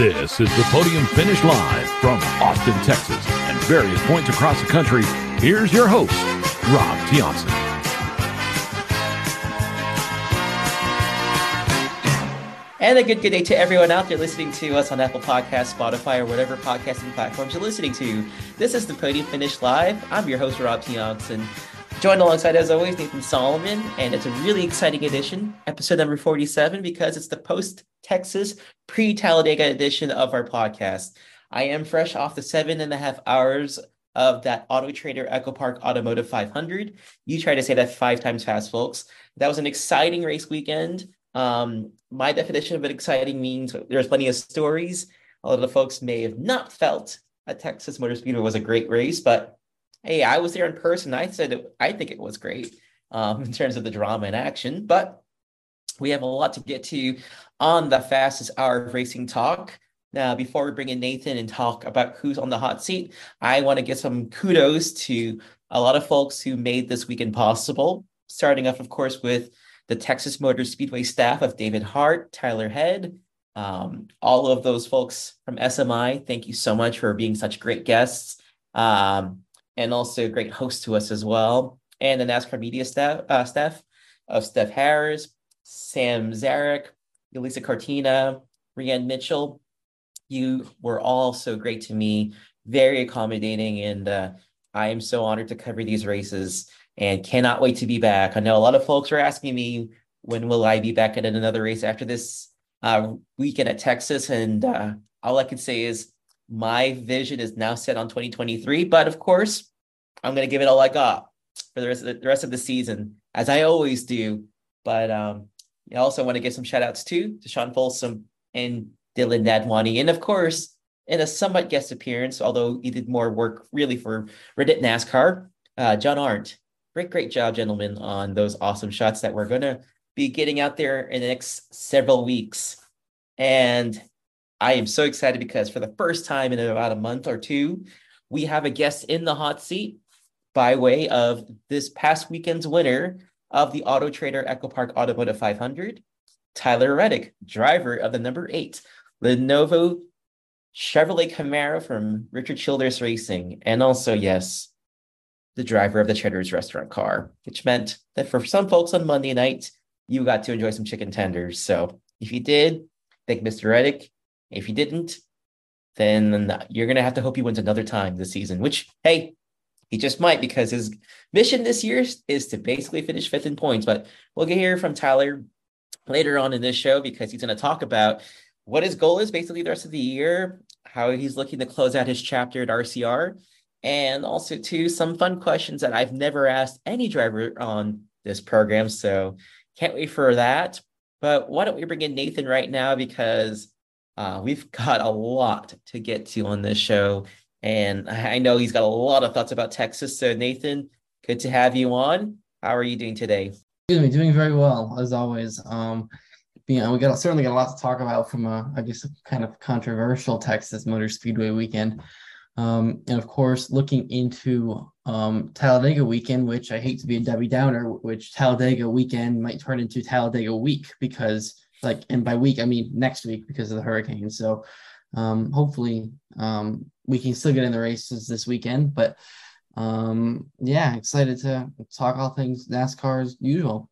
This is the Podium Finish Live from Austin, Texas, and various points across the country. Here's your host, Rob Tiongson. And a good good day to everyone out there listening to us on Apple Podcasts, Spotify, or whatever podcasting platforms you're listening to. This is the Podium Finish Live. I'm your host, Rob Tiongson. Joined alongside, as always, Nathan Solomon, and it's a really exciting edition, episode number 47, because it's the post Texas pre Talladega edition of our podcast. I am fresh off the seven and a half hours of that Auto Trader Echo Park Automotive 500. You try to say that five times fast, folks. That was an exciting race weekend. Um, my definition of an exciting means there's plenty of stories. A lot of the folks may have not felt a Texas Motor Speedway was a great race, but hey, I was there in person. I said it, I think it was great um, in terms of the drama and action. But we have a lot to get to on the fastest hour of racing talk. Now, before we bring in Nathan and talk about who's on the hot seat, I want to give some kudos to a lot of folks who made this weekend possible. Starting off, of course, with the Texas Motor Speedway staff of David Hart, Tyler Head, um, all of those folks from SMI. Thank you so much for being such great guests. Um, and also great host to us as well. And the NASCAR media staff, uh, staff of Steph Harris, Sam Zarek, Elisa Cortina, Rianne Mitchell. You were all so great to me, very accommodating, and uh, I am so honored to cover these races and cannot wait to be back. I know a lot of folks are asking me when will I be back at another race after this uh, weekend at Texas, and uh, all I can say is my vision is now set on 2023. But of course, I'm going to give it all I got for the rest of the, the rest of the season, as I always do. But um, I also want to give some shout outs too to Sean Folsom and Dylan Nadwani. And of course, in a somewhat guest appearance, although he did more work really for Reddit NASCAR, uh, John Arndt. Great, great job, gentlemen, on those awesome shots that we're going to be getting out there in the next several weeks. And I am so excited because for the first time in about a month or two, we have a guest in the hot seat by way of this past weekend's winner of the Auto Trader EchoPark Automotive 500, Tyler Reddick, driver of the number eight Lenovo Chevrolet Camaro from Richard Childress Racing, and also, yes, the driver of the Cheddar's restaurant car, which meant that for some folks on Monday night, you got to enjoy some chicken tenders. So if you did, thank Mr. Reddick. If you didn't, then you're going to have to hope he wins another time this season, which, hey, he just might because his mission this year is to basically finish fifth in points. But we'll get here from Tyler later on in this show because he's going to talk about what his goal is basically the rest of the year, how he's looking to close out his chapter at RCR, and also to some fun questions that I've never asked any driver on this program. So can't wait for that. But why don't we bring in Nathan right now because uh, we've got a lot to get to on this show. And I know he's got a lot of thoughts about Texas. So, Nathan, good to have you on. How are you doing today? Excuse me, doing very well as always. Um, you know, we got certainly got a lot to talk about from a, I guess, kind of controversial Texas Motor Speedway weekend. Um, and of course, looking into um, Talladega weekend, which I hate to be a Debbie Downer, which Talladega weekend might turn into Talladega week because, like, and by week I mean next week because of the hurricane. So, um, hopefully, um, we can still get in the races this weekend. But um, yeah, excited to talk all things NASCAR as usual.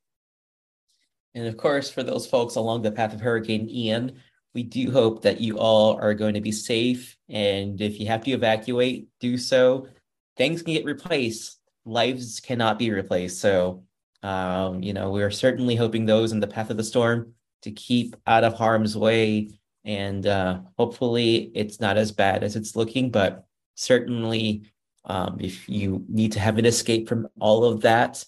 And of course, for those folks along the path of Hurricane Ian, we do hope that you all are going to be safe. And if you have to evacuate, do so. Things can get replaced. Lives cannot be replaced. So, um, you know, we're certainly hoping those in the path of the storm to keep out of harm's way. And uh, hopefully it's not as bad as it's looking but certainly um, if you need to have an escape from all of that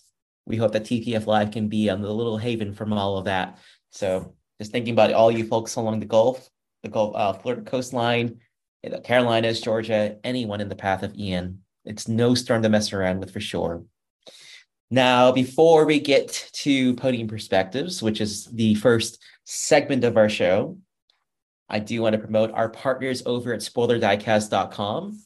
we hope that tpf live can be on the little haven from all of that. So just thinking about all you folks along the gulf the gulf uh, florida coastline the carolinas georgia anyone in the path of ian it's no storm to mess around with for sure now before we get to podium perspectives which is the first segment of our show I do want to promote our partners over at spoilerdiecast.com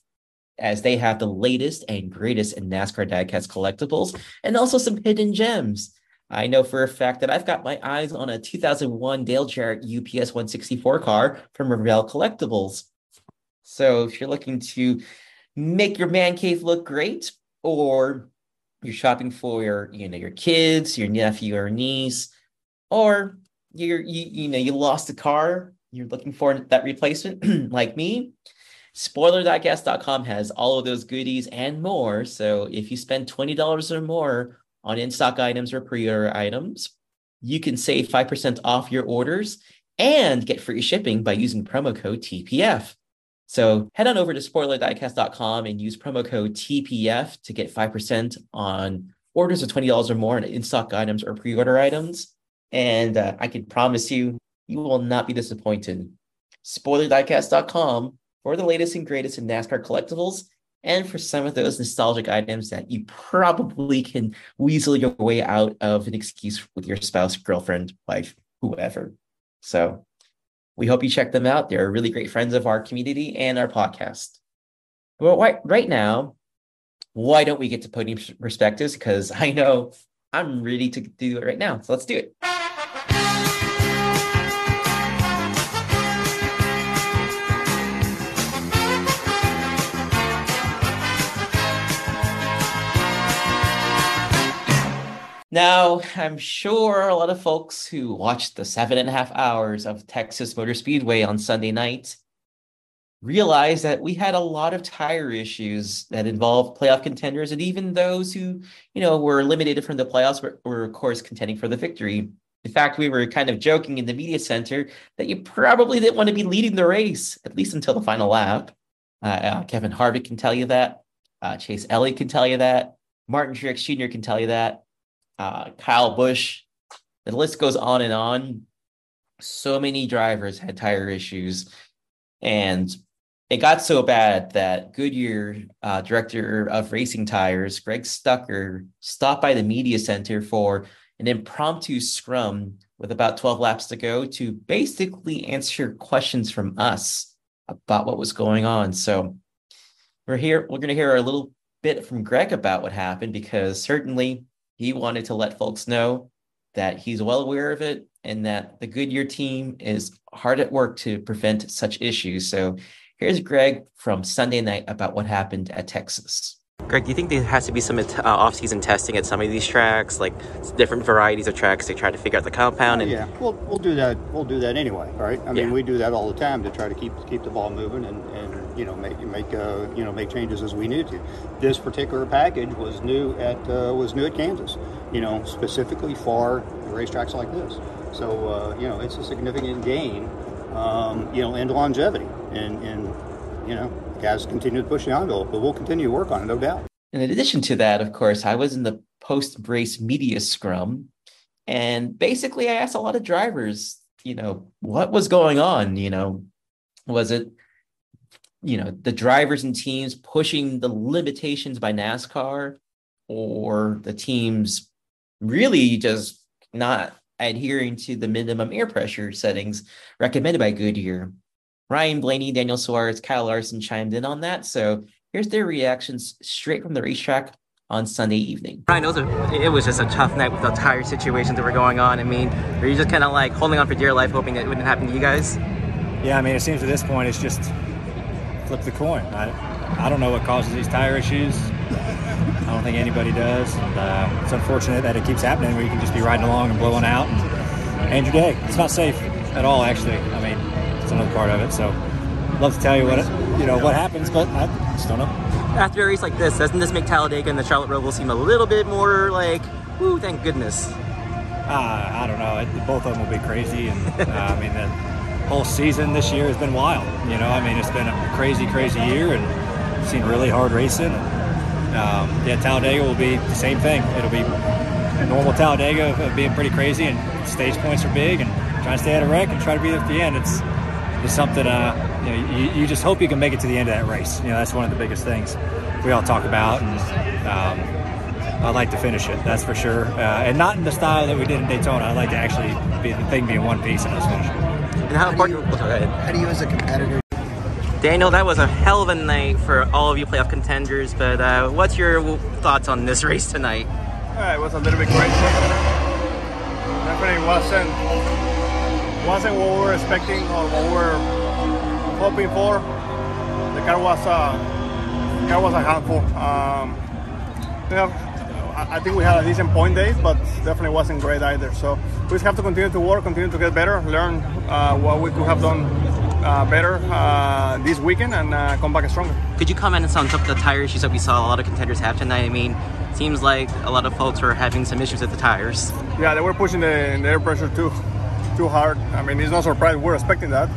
as they have the latest and greatest in NASCAR diecast collectibles and also some hidden gems. I know for a fact that I've got my eyes on a 2001 Dale Jarrett UPS 164 car from Revell Collectibles. So if you're looking to make your man cave look great, or you're shopping for your, you know, your kids, your nephew or niece, or you're you, you know you lost a car, you're looking for that replacement, like me. SpoilerDiecast.com has all of those goodies and more. So if you spend $20 or more on in-stock items or pre-order items, you can save 5% off your orders and get free shipping by using promo code TPF. So head on over to spoilerdiecast.com and use promo code TPF to get 5% on orders of $20 or more on in-stock items or pre-order items. And uh, I can promise you, you will not be disappointed. SpoilerDiecast.com for the latest and greatest in NASCAR collectibles and for some of those nostalgic items that you probably can weasel your way out of an excuse with your spouse, girlfriend, wife, whoever. So we hope you check them out. They're really great friends of our community and our podcast. Well, right now, why don't we get to podium perspectives? Because I know I'm ready to do it right now. So let's do it. Now, I'm sure a lot of folks who watched the seven and a half hours of Texas Motor Speedway on Sunday night realize that we had a lot of tire issues that involved playoff contenders and even those who, you know, were eliminated from the playoffs were, were of course contending for the victory. In fact, we were kind of joking in the media center that you probably didn't want to be leading the race, at least until the final lap. Uh, uh, Kevin Harvick can tell you that. Uh, Chase Elliott can tell you that. Martin Truex Jr. can tell you that uh, Kyle Busch. The list goes on and on. So many drivers had tire issues, and it got so bad that Goodyear uh, director of racing tires, Greg Stucker, stopped by the media center for an impromptu scrum with about 12 laps to go to basically answer questions from us about what was going on. So we're here, we're going to hear a little bit from Greg about what happened because certainly he wanted to let folks know that he's well aware of it and that the Goodyear team is hard at work to prevent such issues. So here's Greg from Sunday night about what happened at Texas. Greg, do you think there has to be some uh, off-season testing at some of these tracks, like different varieties of tracks, to try to figure out the compound? And... Yeah, we'll, we'll do that. We'll do that anyway, right? I mean, yeah. we do that all the time to try to keep keep the ball moving and, and you know make make uh, you know make changes as we need to. This particular package was new at uh, was new at Kansas, you know, specifically for racetracks like this. So uh, you know, it's a significant gain, um, you know, and longevity, and and you know, guys continue to push the envelope, but we'll continue to work on it, no doubt. In addition to that, of course, I was in the post-race media scrum, and basically, I asked a lot of drivers, you know, what was going on. You know, was it you know the drivers and teams pushing the limitations by NASCAR or the teams really just not adhering to the minimum air pressure settings recommended by Goodyear. Ryan Blaney, Daniel Suarez, Kyle Larson chimed in on that. So here's their reactions straight from the racetrack on Sunday evening. Ryan, it was, a, it was just a tough night with the tire situations that were going on. I mean, were you just kind of like holding on for dear life, hoping that it wouldn't happen to you guys? Yeah, I mean, it seems at this point it's just flip the coin. I, I don't know what causes these tire issues. I don't think anybody does. And, uh, it's unfortunate that it keeps happening where you can just be riding along and blowing out and end your day. It's not safe at all, actually. I mean, it's another part of it. So, love to tell you what it, you know what happens, but I just don't know. After a race like this, doesn't this make Talladega and the Charlotte Roval seem a little bit more like, woo, thank goodness? Uh, I don't know. It, both of them will be crazy, and uh, I mean the whole season this year has been wild. You know, I mean it's been a crazy, crazy year, and seen really hard racing. Um, yeah, Talladega will be the same thing. It'll be a normal Talladega of being pretty crazy, and stage points are big, and trying to stay out of wreck and try to be there at the end. It's it's something uh, you, know, you, you, just hope you can make it to the end of that race. You know, that's one of the biggest things we all talk about, and um, I'd like to finish it. That's for sure, uh, and not in the style that we did in Daytona. I'd like to actually be the thing be in one piece and us finish it. And how important? You, how do you, as a competitor? Daniel, that was a hell of a night for all of you playoff contenders. But uh, what's your thoughts on this race tonight? Uh, it was a little bit crazy. definitely wasn't wasn't what we were expecting or what we were hoping for. The car was uh, car was a handful. Um, I think we had a decent point day, but definitely wasn't great either. So we just have to continue to work, continue to get better, learn uh, what we could have done uh, better uh, this weekend, and uh, come back stronger. Could you comment on some of the tire issues that we saw a lot of contenders have tonight? I mean, seems like a lot of folks were having some issues with the tires. Yeah, they were pushing the, the air pressure too, too hard. I mean, it's no surprise. We're expecting that.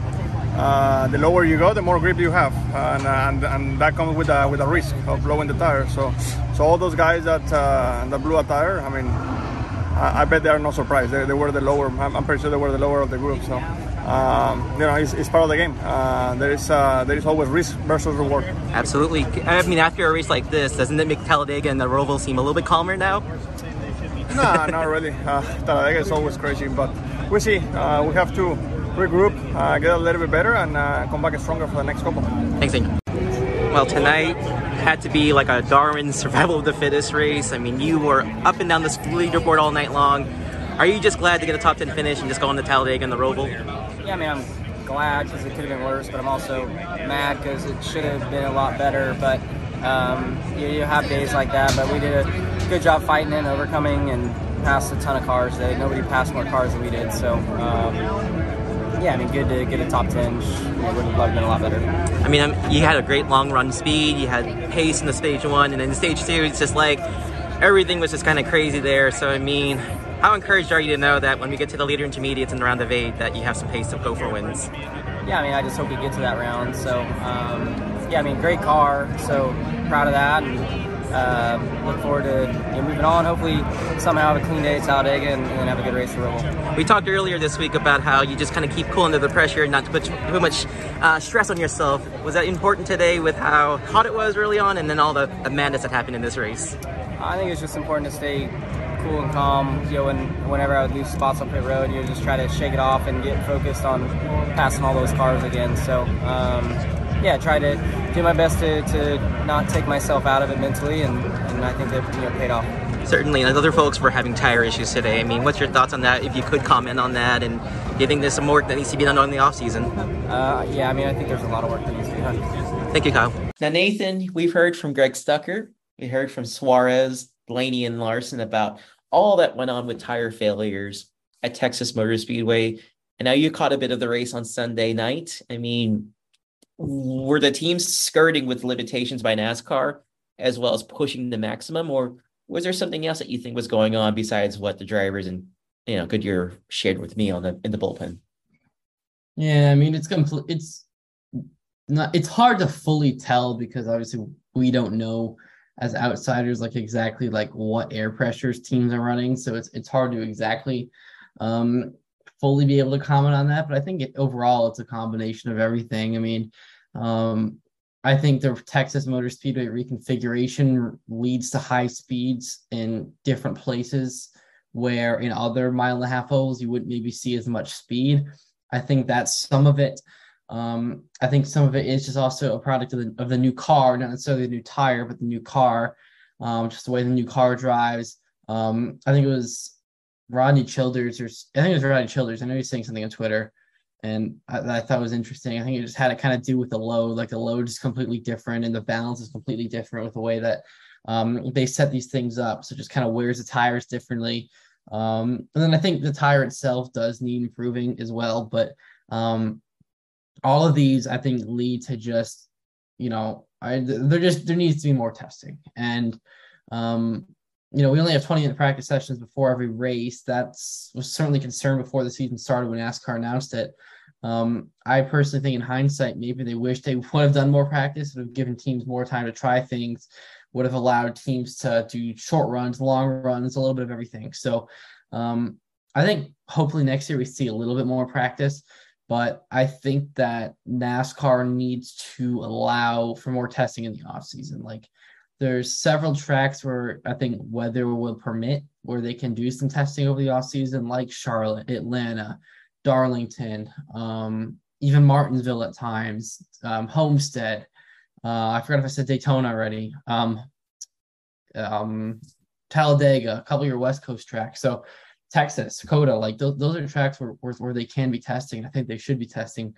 Uh, the lower you go, the more grip you have, and, and, and that comes with a, with a risk of blowing the tire. So, so all those guys that uh, that blew a tire, I mean, I, I bet they are not surprised. They, they were the lower. I'm, I'm, pretty sure they were the lower of the group. So, um, you know, it's, it's, part of the game. Uh, there is uh, there is always risk versus reward. Absolutely. I mean, after a race like this, doesn't it make Talladega and the Roval seem a little bit calmer now? no, not really. Uh, Talladega is always crazy, but we see. Uh, we have to regroup, uh, get a little bit better, and uh, come back stronger for the next couple. Thanks, Inc. Well, tonight had to be like a Darwin survival of the fittest race. I mean, you were up and down this leaderboard all night long. Are you just glad to get a top 10 finish and just go on the Talladega and the Roval? Yeah, I mean, I'm glad because it could have been worse, but I'm also mad because it should have been a lot better. But um, you, you, have days like that, but we did a good job fighting and overcoming and passed a ton of cars today. Nobody passed more cars than we did, so um, yeah, I mean, good to get a top 10. It would have been a lot better. I mean, um, you had a great long run speed, you had pace in the stage one, and then the stage two, it's just like everything was just kind of crazy there. So, I mean, how encouraged are you to know that when we get to the leader intermediates in the round of eight, that you have some pace to go for wins? Yeah, I mean, I just hope we get to that round. So, um, yeah, I mean, great car. So proud of that. And, uh, look forward to you know, moving on. Hopefully, somehow have a clean day at Talladega and, and have a good race at Roval. We talked earlier this week about how you just kind of keep cool under the pressure and not to put too much uh, stress on yourself. Was that important today with how hot it was early on and then all the, the madness that happened in this race? I think it's just important to stay cool and calm. You know, when, whenever I would lose spots on pit road, you know, just try to shake it off and get focused on passing all those cars again. So. Um, yeah, try to do my best to, to not take myself out of it mentally, and, and I think that you know paid off. Certainly, and other folks were having tire issues today. I mean, what's your thoughts on that? If you could comment on that, and do you think there's some work that needs to be done in the off season? Uh, yeah, I mean, I think there's a lot of work that needs to be done. Thank you, Kyle. Now, Nathan, we've heard from Greg Stucker, we heard from Suarez, Blaney, and Larson about all that went on with tire failures at Texas Motor Speedway. And now you caught a bit of the race on Sunday night. I mean, were the teams skirting with limitations by NASCAR as well as pushing the maximum, or was there something else that you think was going on besides what the drivers and you know Goodyear shared with me on the in the bullpen? Yeah, I mean it's complete. It's not. It's hard to fully tell because obviously we don't know as outsiders like exactly like what air pressures teams are running. So it's it's hard to exactly um, fully be able to comment on that, but I think it, overall it's a combination of everything. I mean, um, I think the Texas Motor Speedway reconfiguration leads to high speeds in different places where in other mile and a half holes you wouldn't maybe see as much speed. I think that's some of it. Um, I think some of it is just also a product of the, of the new car, not necessarily the new tire, but the new car, um, just the way the new car drives. Um, I think it was Rodney Childers, or I think it was Rodney Childers. I know he's saying something on Twitter, and I, I thought was interesting. I think it just had to kind of do with the load. Like the load is completely different, and the balance is completely different with the way that um, they set these things up. So just kind of wears the tires differently. Um, and then I think the tire itself does need improving as well. But um, all of these, I think, lead to just, you know, I there just there needs to be more testing, and um, you know, we only have 20 minute practice sessions before every race. That's was certainly concerned before the season started when NASCAR announced it. Um, I personally think in hindsight, maybe they wish they would have done more practice, would have given teams more time to try things, would have allowed teams to do short runs, long runs, a little bit of everything. So um, I think hopefully next year we see a little bit more practice, but I think that NASCAR needs to allow for more testing in the off season. Like there's several tracks where I think weather will permit where they can do some testing over the off season, like Charlotte, Atlanta, Darlington, um, even Martinsville at times, um, Homestead. Uh, I forgot if I said Daytona already. Um, um, Talladega, a couple of your West Coast tracks. So Texas, COTA, like those, those are tracks where, where, where they can be testing. I think they should be testing.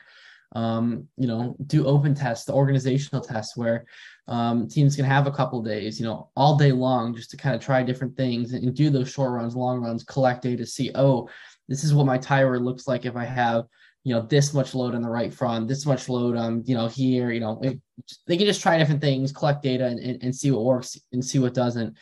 Um, you know, do open tests, the organizational tests where um, teams can have a couple days, you know, all day long just to kind of try different things and, and do those short runs, long runs, collect data, see, oh, this is what my tire looks like if I have, you know, this much load on the right front, this much load on, you know, here, you know, it, they can just try different things, collect data and, and, and see what works and see what doesn't.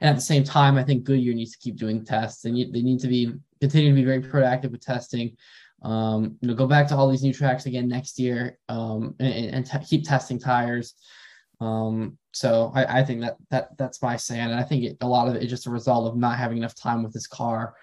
And at the same time, I think Goodyear needs to keep doing tests and they need to be continue to be very proactive with testing. Um, you know, go back to all these new tracks again next year um, and, and t- keep testing tires. Um, so I, I, think that that that's my saying, and I think it, a lot of it is just a result of not having enough time with this car,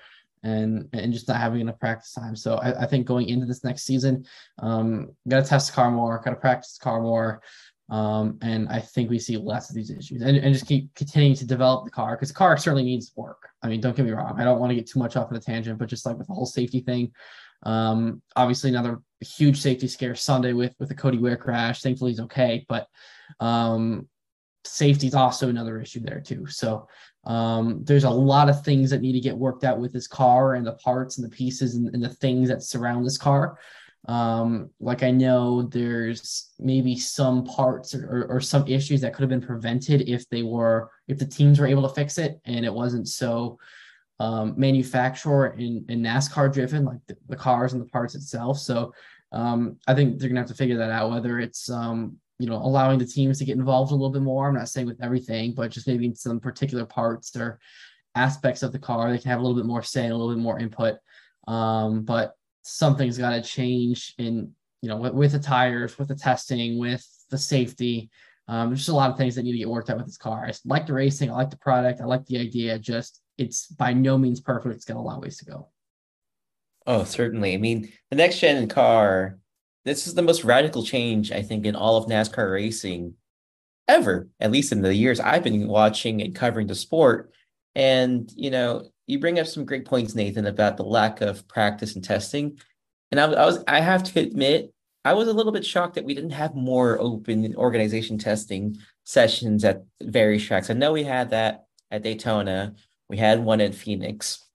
and and just not having enough practice time. So I, I think going into this next season, um, got to test the car more, got to practice the car more, um, and I think we see less of these issues and, and just keep continuing to develop the car because the car certainly needs work. I mean, don't get me wrong. I don't want to get too much off on a tangent, but just like with the whole safety thing, um, obviously another huge safety scare Sunday with, with the Cody Ware crash. Thankfully he's okay, but, um, safety is also another issue there too. So, um, there's a lot of things that need to get worked out with this car and the parts and the pieces and, and the things that surround this car. Um, like I know there's maybe some parts or, or, or, some issues that could have been prevented if they were if the teams were able to fix it and it wasn't so um, manufacturer and, and NASCAR driven, like the, the, cars and the parts itself. So um, I think they're gonna have to figure that out. Whether it's um, you know allowing the teams to get involved a little bit more. I'm not saying with everything, but just maybe in some particular parts or aspects of the car, they can have a little bit more say, a little bit more input. Um, but something's got to change in you know with, with, the tires, with the testing, with the safety. Um, there's just a lot of things that need to get worked out with this car. I like the racing, I like the product, I like the idea. Just it's by no means perfect. It's got a long ways to go. Oh, certainly. I mean, the next gen car, this is the most radical change I think in all of NASCAR racing ever, at least in the years I've been watching and covering the sport. And you know, you bring up some great points, Nathan, about the lack of practice and testing. And I, I was, I have to admit, I was a little bit shocked that we didn't have more open organization testing sessions at various tracks. I know we had that at Daytona, we had one at Phoenix,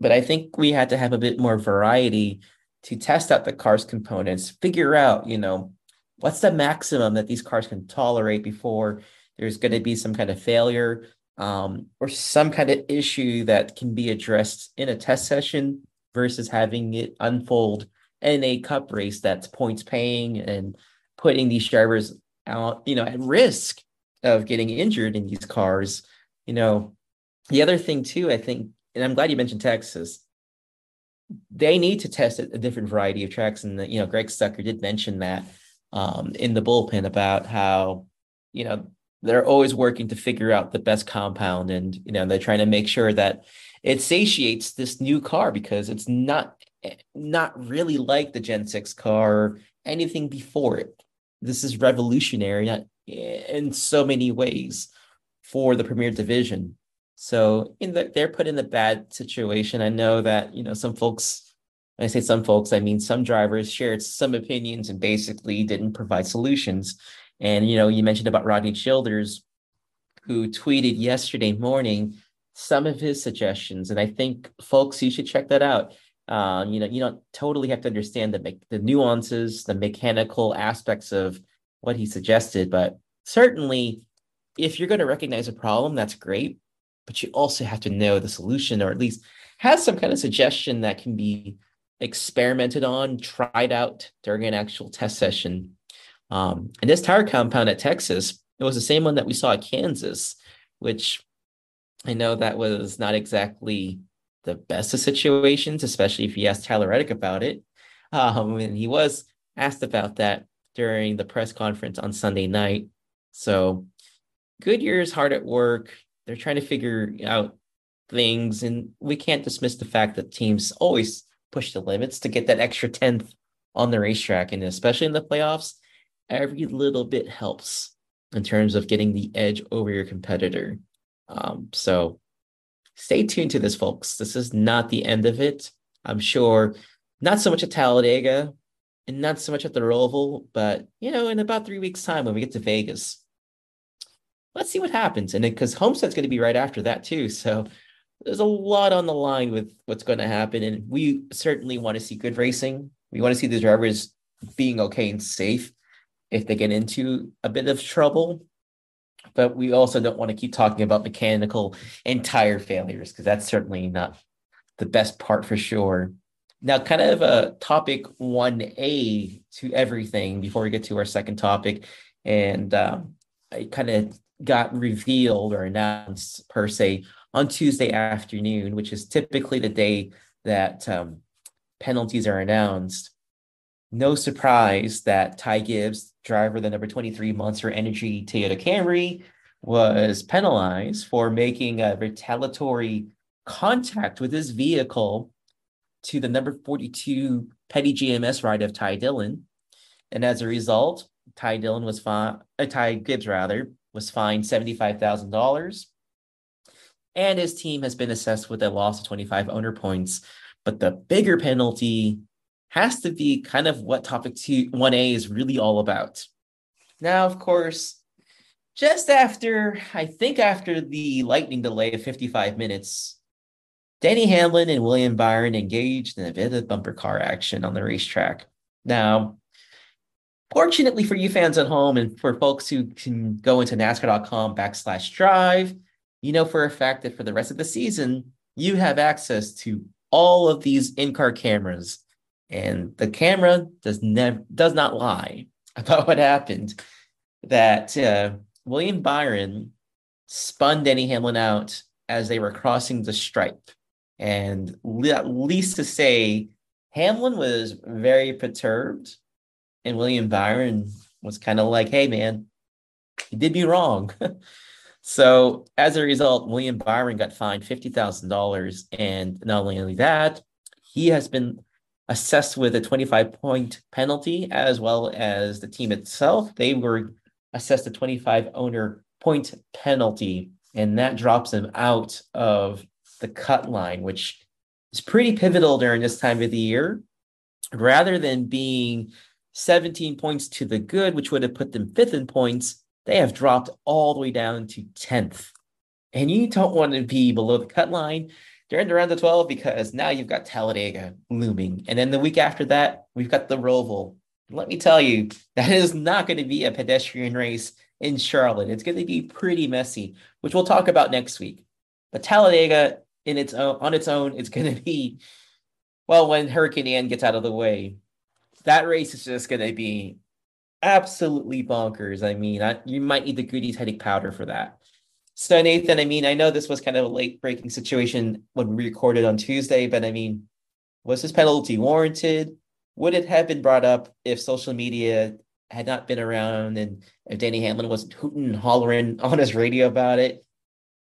but I think we had to have a bit more variety to test out the car's components, figure out, you know, what's the maximum that these cars can tolerate before there's going to be some kind of failure um, or some kind of issue that can be addressed in a test session versus having it unfold in a cup race that's points paying and putting these drivers out, you know, at risk of getting injured in these cars. You know, the other thing too, I think, and I'm glad you mentioned Texas. They need to test a, different variety of tracks, and the, you know, Greg Stucker did mention that um, in the bullpen about how you know they're always working to figure out the best compound and you know they're trying to make sure that it satiates this new car because it's not not really like the gen 6 car or anything before it this is revolutionary in so many ways for the premier division so in the, they're put in a bad situation i know that you know some folks i say some folks i mean some drivers shared some opinions and basically didn't provide solutions and you know, you mentioned about Rodney Childers, who tweeted yesterday morning some of his suggestions, and I think folks, you should check that out. Uh, you know, you don't totally have to understand the the nuances, the mechanical aspects of what he suggested, but certainly, if you're going to recognize a problem, that's great. But you also have to know the solution, or at least has some kind of suggestion that can be experimented on, tried out during an actual test session um, and this tire compound at Texas, it was the same one that we saw at Kansas, which I know that was not exactly the best of situations, especially if you asked Tyler Reddick about it. Um, and he was asked about that during the press conference on Sunday night. So Goodyear is hard at work. They're trying to figure out things, and we can't dismiss the fact that teams always push the limits to get that extra tenth on the racetrack, and especially in the playoffs, every little bit helps in terms of getting the edge over your competitor. Um, so stay tuned to this, folks. This is not the end of it. I'm sure not so much at Talladega and not so much at the Roval, but you know, in about three weeks' time when we get to Vegas, let's see what happens. And because Homestead's going to be right after that too. So there's a lot on the line with what's going to happen, and we certainly want to see good racing. We want to see the drivers being okay and safe if they get into a bit of trouble. But we also don't want to keep talking about mechanical and tire failures because that's certainly not the best part for sure. Now, kind of a topic 1A to everything before we get to our second topic. And um, I kind of got revealed or announced per se on Tuesday afternoon, which is typically the day that um, penalties are announced. No surprise that Ty Gibbs, driver of the number 23 Monster Energy Toyota Camry, was penalized for making a retaliatory contact with his vehicle to the number 42 Petty GMS ride of Ty Dillon. And as a result, Ty Dillon was fined, uh, Ty Gibbs rather, was fined $75,000. And his team has been assessed with a loss of 25 owner points. But the bigger penalty has to be kind of what topic two, 1A is really all about. Now, of course, just after, I think after the lightning delay of 55 minutes, Denny Hamlin and William Byron engaged in a bit of bumper car action on the racetrack. Now, fortunately for you fans at home and for folks who can go into NASCAR.com backslash drive, you know for a fact that for the rest of the season, you have access to all of these in-car cameras. And the camera does never does not lie about what happened. That uh, William Byron spun Denny Hamlin out as they were crossing the stripe. And at least to say, Hamlin was very perturbed, and William Byron was kind of like, hey, man, you did me wrong. so as a result, William Byron got fined $50,000. And not only that, he has been assessed with a 25 point penalty, as well as the team itself. They were assessed a 25 owner point penalty, and that drops them out of the cut line, which is pretty pivotal during this time of the year. Rather than being 17 points to the good, which would have put them fifth in points, they have dropped all the way down to 10th. And you don't want to be below the cut line during the round of 12 because now you've got Talladega looming. And then the week after that, we've got the Roval. Let me tell you, that is not going to be a pedestrian race in Charlotte. It's going to be pretty messy, which we'll talk about next week. But Talladega in its own on its own, it's going to be well when Hurricane Ian gets out of the way. That race is just going to be absolutely bonkers. I mean, I, you might need the Goody's headache powder for that. So Nathan, I mean, I know this was kind of a late breaking situation when we recorded on Tuesday, but I mean, was this penalty warranted? Would it have been brought up if social media had not been around and if Denny Hamlin wasn't hooting and hollering on his radio about it?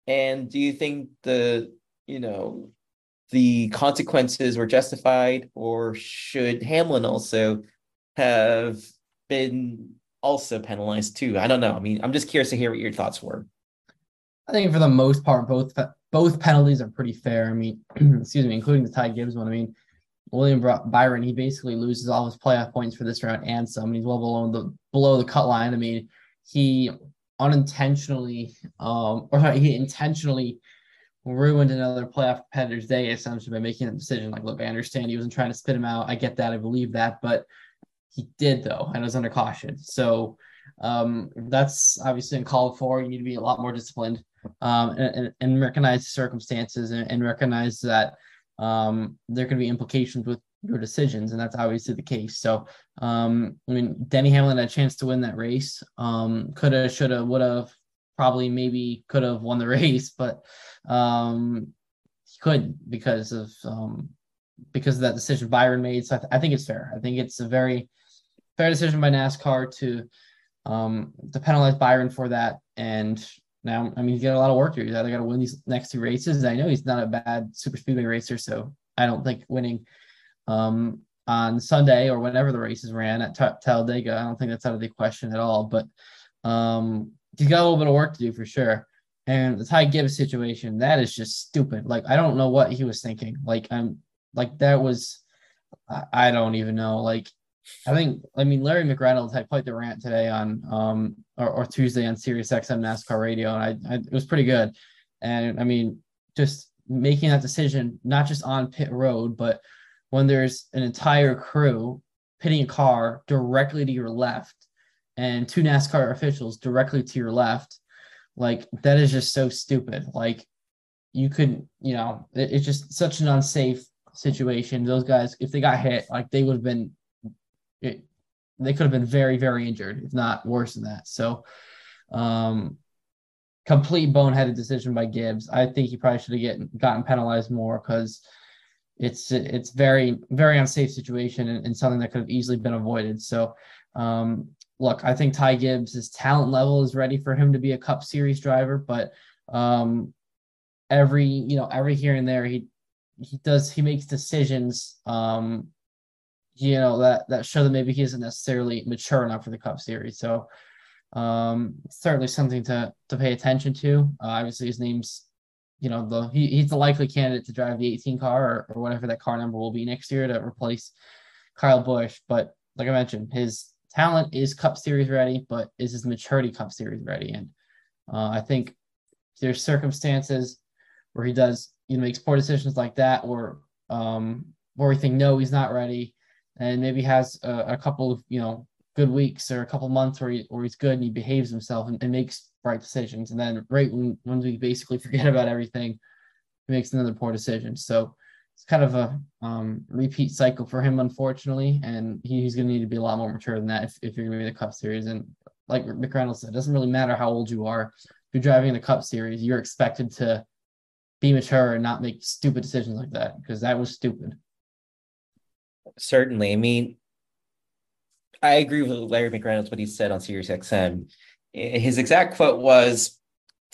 And do you think the you know, the consequences were justified, or should Hamlin also have been also penalized too? I don't know. I mean, I'm just curious to hear what your thoughts were. I think for the most part, both both penalties are pretty fair. I mean, excuse me, including the Ty Gibbs one. I mean, William Byron, he basically loses all his playoff points for this round and some. He's well below the below the cut line. I mean, he unintentionally, um, or sorry, he intentionally ruined another playoff competitor's day essentially by making a decision. Like, look, I understand he wasn't trying to spit him out. I get that. I believe that, but he did though, and it was under caution. So um, that's obviously called for. You need to be a lot more disciplined um, and, and, recognize circumstances and, and recognize that um, there can be implications with your decisions, and that's obviously the case. So, um, I mean, Denny Hamlin had a chance to win that race. Um, could have, should have, would have, probably maybe could have won the race, but um, he couldn't because of um, because of that decision Byron made. So I, th- I think it's fair. I think it's a very fair decision by NASCAR to um, to penalize Byron for that. And now, I mean, he's got a lot of work to do. He's either got to win these next two races. I know he's not a bad super speedway racer, so I don't think winning um, on Sunday or whenever the races ran at T- Talladega, I don't think that's out of the question at all. But um, he's got a little bit of work to do for sure. And the Ty Gibbs situation, that is just stupid. Like I don't know what he was thinking. Like I'm like that was I, I don't even know. Like I think I mean Larry McReynolds had quite the rant today on um or, or Tuesday on Sirius XM NASCAR radio, and I, I it was pretty good. And I mean, just making that decision not just on pit road, but when there's an entire crew pitting a car directly to your left and two NASCAR officials directly to your left, like that is just so stupid. Like you couldn't, you know, it, it's just such an unsafe situation. Those guys, if they got hit, like they would have been, it, they could have been very, very injured, if not worse than that. So, um, complete boneheaded decision by Gibbs. I think he probably should have get, gotten penalized more because it's it's very very unsafe situation and, and, something that could have easily been avoided. So, um, look, I think Ty Gibbs' his talent level is ready for him to be a Cup Series driver, but um, every you know every here and there he he does he makes decisions um, you know that that show that maybe he isn't necessarily mature enough for the Cup Series. So um, certainly something to to pay attention to. Uh, obviously, his name's you know the he, he's the likely candidate to drive the 18 car or, or whatever that car number will be next year to replace Kyle Busch. But like I mentioned, his talent is Cup Series ready, but is his maturity Cup Series ready? And uh, I think there's circumstances where he does you know makes poor decisions like that, or um, where we think no, he's not ready, and maybe has a, a couple of you know good weeks or a couple months where, he, where he's good and he behaves himself and, and makes right decisions. And then right when, when we basically forget about everything, he makes another poor decision. So it's kind of a um, repeat cycle for him, unfortunately. And he, he's going to need to be a lot more mature than that if, if you're going to be in the Cup Series. And like McReynolds said, it doesn't really matter how old you are. If you're driving the Cup Series, you're expected to be mature and not make stupid decisions like that because that was stupid. Certainly. I mean, I agree with Larry McReynolds what he said on Sirius XM. His exact quote was,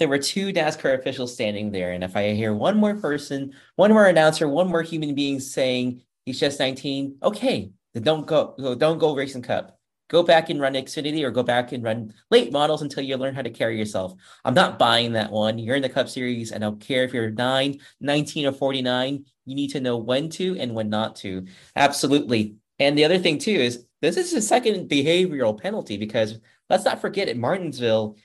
"There were two NASCAR officials standing there, and if I hear one more person, one more announcer, one more human being saying he's just 19, okay, then don't go, don't go racing cup. Go back and run Xfinity or go back and run late models until you learn how to carry yourself. I'm not buying that one. You're in the Cup Series, and I don't care if you're 9, 19, or 49. You need to know when to and when not to. Absolutely. And the other thing too is this is a second behavioral penalty because let's not forget at Martinsville,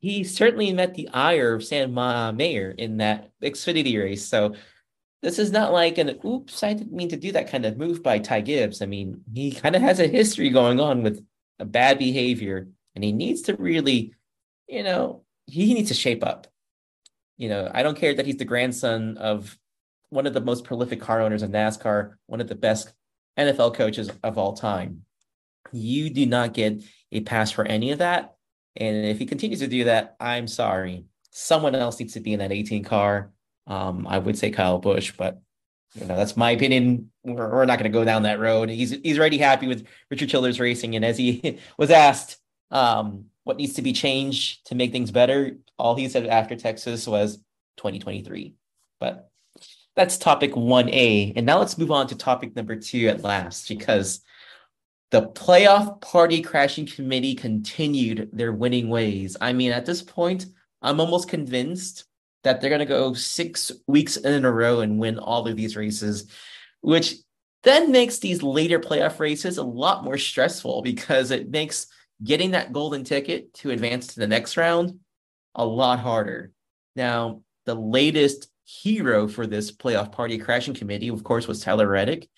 he certainly met the ire of Sam Mayer in that Xfinity race. So this is not like an oops, I didn't mean to do that kind of move by Ty Gibbs. I mean, he kind of has a history going on with bad behavior, and he needs to really, you know, he needs to shape up. You know, I don't care that he's the grandson of one of the most prolific car owners in NASCAR, one of the best NFL coaches of all time. You do not get a pass for any of that. And if he continues to do that, I'm sorry. Someone else needs to be in that 18 car. Um, I would say Kyle Busch, but you know that's my opinion. We're, we're not going to go down that road. He's he's already happy with Richard Childress Racing, and as he was asked um, what needs to be changed to make things better, all he said after Texas was 2023. But that's topic 1A. And now let's move on to topic number two at last, because the playoff party crashing committee continued their winning ways. I mean, at this point, I'm almost convinced that they're going to go six weeks in a row and win all of these races, which then makes these later playoff races a lot more stressful because it makes getting that golden ticket to advance to the next round a lot harder. Now, the latest hero for this playoff party crashing committee, of course, was Tyler Reddick.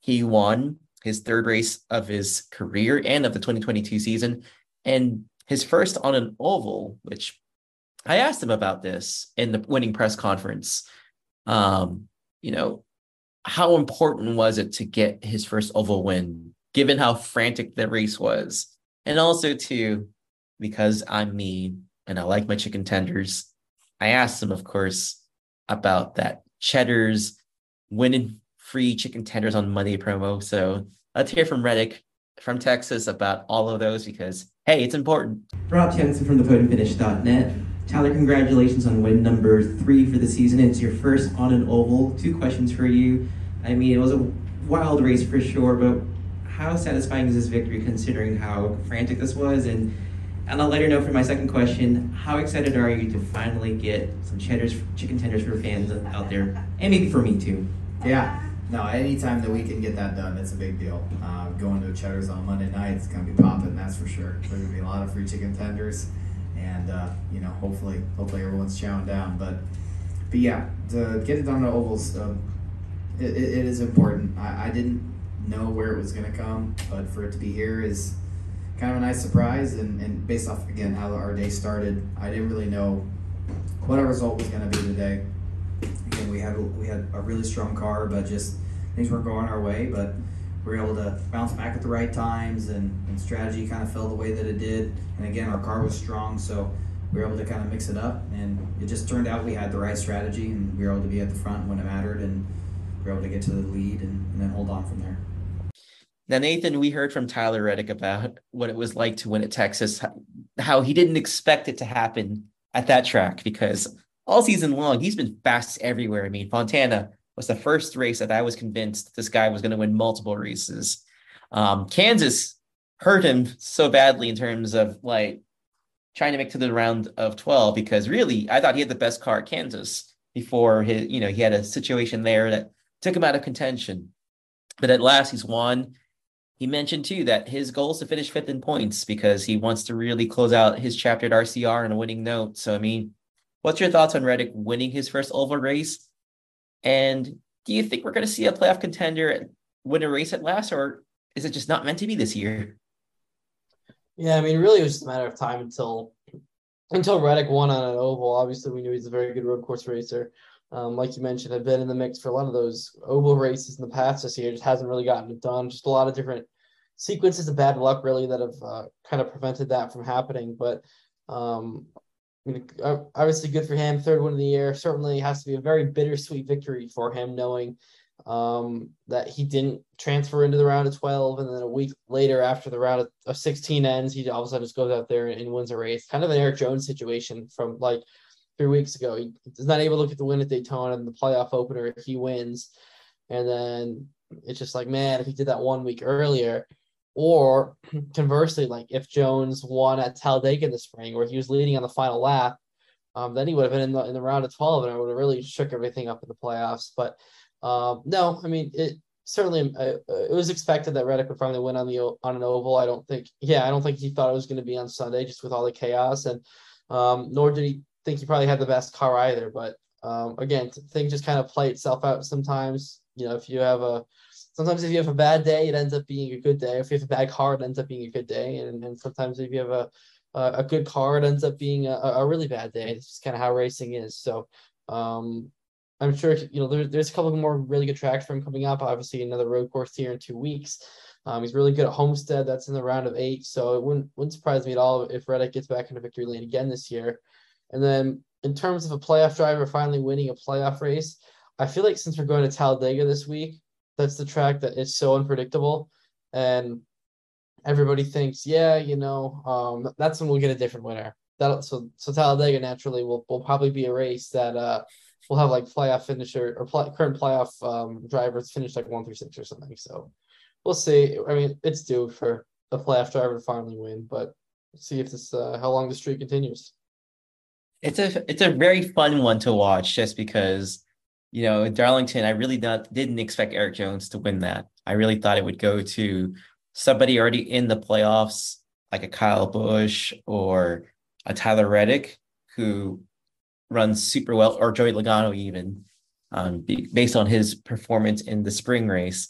He won his third race of his career and of the 2022 season, and his first on an oval, which I asked him about this in the winning press conference. Um, you know, how important was it to get his first oval win, given how frantic the race was? And also, too, because I'm me and I like my chicken tenders, I asked him, of course, about that Cheddar's winning free chicken tenders on Monday promo. So let's hear from Reddick from Texas about all of those because, hey, it's important. Rob Tiongson from the podiumfinish.net. Tyler, congratulations on win number three for the season. It's your first on an oval. Two questions for you. I mean, it was a wild race for sure, but how satisfying is this victory considering how frantic this was? And and I'll let her know for my second question, how excited are you to finally get some Cheddar's chicken tenders for fans out there, and maybe for me too? Yeah, no, anytime that we can get that done, it's a big deal. Uh, going to Cheddar's on Monday night, it's gonna be popping, that's for sure. There's gonna be a lot of free chicken tenders, and uh, you know, hopefully, hopefully everyone's chowing down. But but yeah, to get it done to ovals, uh, it, it is important. I, I didn't know where it was going to come, but for it to be here is kind of a nice surprise. And, and based off, again, how our day started, I didn't really know what our result was going to be today. Again, we had we had a really strong car, but just things weren't going our way. But we were able to bounce back at the right times, and, and strategy kind of fell the way that it did. And again, our car was strong, so we were able to kind of mix it up. And it just turned out we had the right strategy, and we were able to be at the front when it mattered, and we were able to get to the lead and, and then hold on from there. Now, Nathan, we heard from Tyler Reddick about what it was like to win at Texas, how he didn't expect it to happen at that track because all season long he's been fast everywhere. I mean, Fontana was the first race that I was convinced this guy was going to win multiple races. Um, Kansas hurt him so badly in terms of like trying to make to the round of 12 because really I thought he had the best car at Kansas before his, you know, he had a situation there that took him out of contention. But at last he's won he mentioned too that his goal is to finish fifth in points because he wants to really close out his chapter at RCR on a winning note. So, I mean, what's your thoughts on Reddick winning his first oval race? And do you think we're going to see a playoff contender win a race at last, or is it just not meant to be this year? Yeah, I mean, really, it was just a matter of time until until Reddick won on an oval. Obviously, we knew he's a very good road course racer. Um, like you mentioned, have been in the mix for a lot of those oval races in the past this year. Just hasn't really gotten it done. Just a lot of different sequences of bad luck, really, that have uh, kind of prevented that from happening. But um, I mean, obviously, good for him. Third win of the year certainly has to be a very bittersweet victory for him, knowing um, that he didn't transfer into the round of 12. And then a week later, after the round of, of 16 ends, he all of a sudden just goes out there and, and wins a race. Kind of an Erik Jones situation from like three weeks ago. He is not able to get the win at Daytona in the playoff opener. He wins, and then it's just like, man, if he did that one week earlier, or conversely, like if Jones won at Talladega in the spring, where he was leading on the final lap, um, then he would have been in the in the round of twelve, and I would have really shook everything up in the playoffs. But um, no, I mean it. Certainly, uh, it was expected that Reddick would finally win on the on an oval. I don't think, yeah, I don't think he thought it was going to be on Sunday, just with all the chaos, and um, nor did he think he probably had the best car either. But um, again, things just kind of play itself out sometimes. You know, if you have a sometimes if you have a bad day, it ends up being a good day. If you have a bad car, it ends up being a good day. And, and sometimes if you have a a, a good car, it ends up being a, a really bad day. It's just kind of how racing is. So um, I'm sure you know there, there's a couple more really good tracks for him coming up. Obviously, another road course here in two weeks. Um, he's really good at Homestead. That's in the round of eight. So it wouldn't wouldn't surprise me at all if Reddick gets back into victory lane again this year. And then in terms of a playoff driver finally winning a playoff race, I feel like since we're going to Talladega this week, that's the track that is so unpredictable. And everybody thinks, yeah, you know, um, that's when we'll get a different winner. That so so Talladega naturally will will probably be a race that uh will have like playoff finisher or play, current playoff um drivers finish like one through six or something. So we'll see. I mean, it's due for a playoff driver to finally win, but see if this uh, how long the streak continues it's a it's a very fun one to watch just because you know in Darlington I really not didn't expect Erik Jones to win that. I really thought it would go to somebody already in the playoffs like a Kyle Busch or a Tyler Reddick who runs super well or Joey Logano even um, based on his performance in the spring race.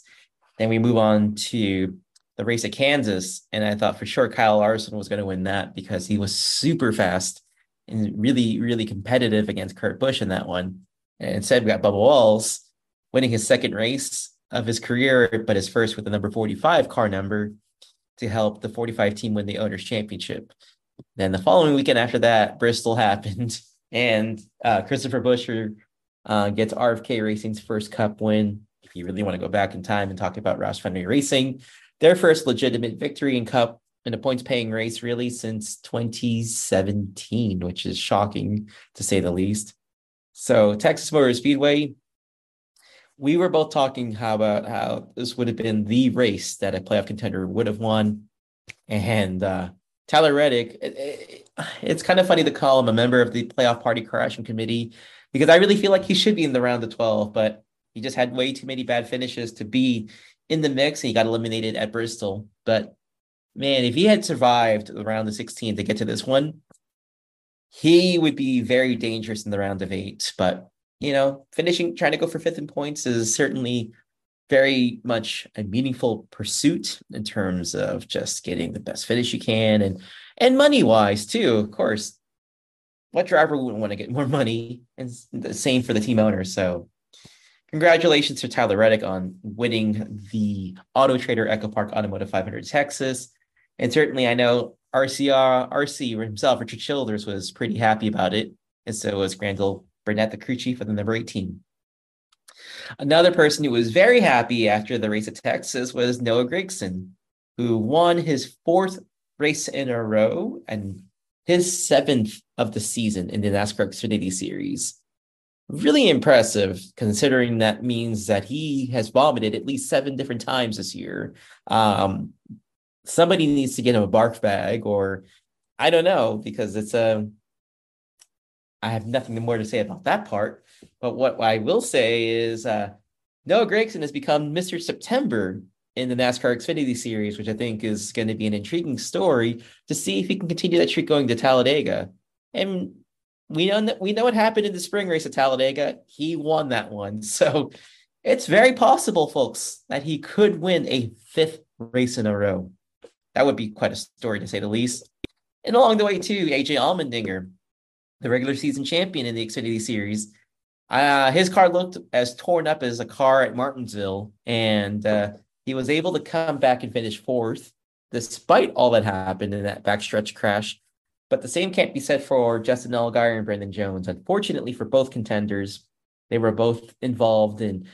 Then we move on to the race at Kansas and I thought for sure Kyle Larson was going to win that because he was super fast and really, really competitive against Kurt Busch in that one. And instead, we got Bubba Wallace winning his second race of his career, but his first with the number 45 car number to help the 45 team win the Owners' Championship. Then the following weekend after that, Bristol happened, and uh, Christopher Buescher uh, gets RFK Racing's first Cup win. If you really want to go back in time and talk about Roush Fenway Racing, their first legitimate victory in Cup in a points paying race really since 2017, which is shocking to say the least. So Texas Motor Speedway, we were both talking how about how this would have been the race that a playoff contender would have won. And uh, Tyler Reddick, it, it, it's kind of funny to call him a member of the playoff party crashing committee because I really feel like he should be in the round of 12, but he just had way too many bad finishes to be in the mix and he got eliminated at Bristol. But man, if he had survived the round of 16 to get to this one, he would be very dangerous in the round of eight. But you know, finishing, trying to go for fifth in points is certainly very much a meaningful pursuit in terms of just getting the best finish you can and and money wise too of course what driver wouldn't want to get more money and the same for the team owner so congratulations to tyler reddick on winning the auto trader echo park automotive 500 texas and certainly i know rcr rc himself richard childress was pretty happy about it and so was Randall Burnett the crew chief of the number 18 Another person who was very happy after the race at Texas was Noah Gragson, who won his fourth race in a row and his seventh of the season in the NASCAR Xfinity Series. Really impressive, considering that means that he has vomited at least seven different times this year. Um, somebody needs to get him a barf bag, or I don't know, because it's a. Um, have nothing more to say about that part. But what I will say is uh, Noah Gragson has become Mr. September in the NASCAR Xfinity Series, which I think is going to be an intriguing story to see if he can continue that streak going to Talladega. And we know that we know what happened in the spring race at Talladega. He won that one, so it's very possible, folks, that he could win a fifth race in a row. That would be quite a story to say the least. And along the way, too, AJ Allmendinger, the regular season champion in the Xfinity Series, uh, his car looked as torn up as a car at Martinsville, and uh, he was able to come back and finish fourth, despite all that happened in that backstretch crash. But the same can't be said for Justin Allgaier and Brandon Jones. Unfortunately for both contenders, they were both involved in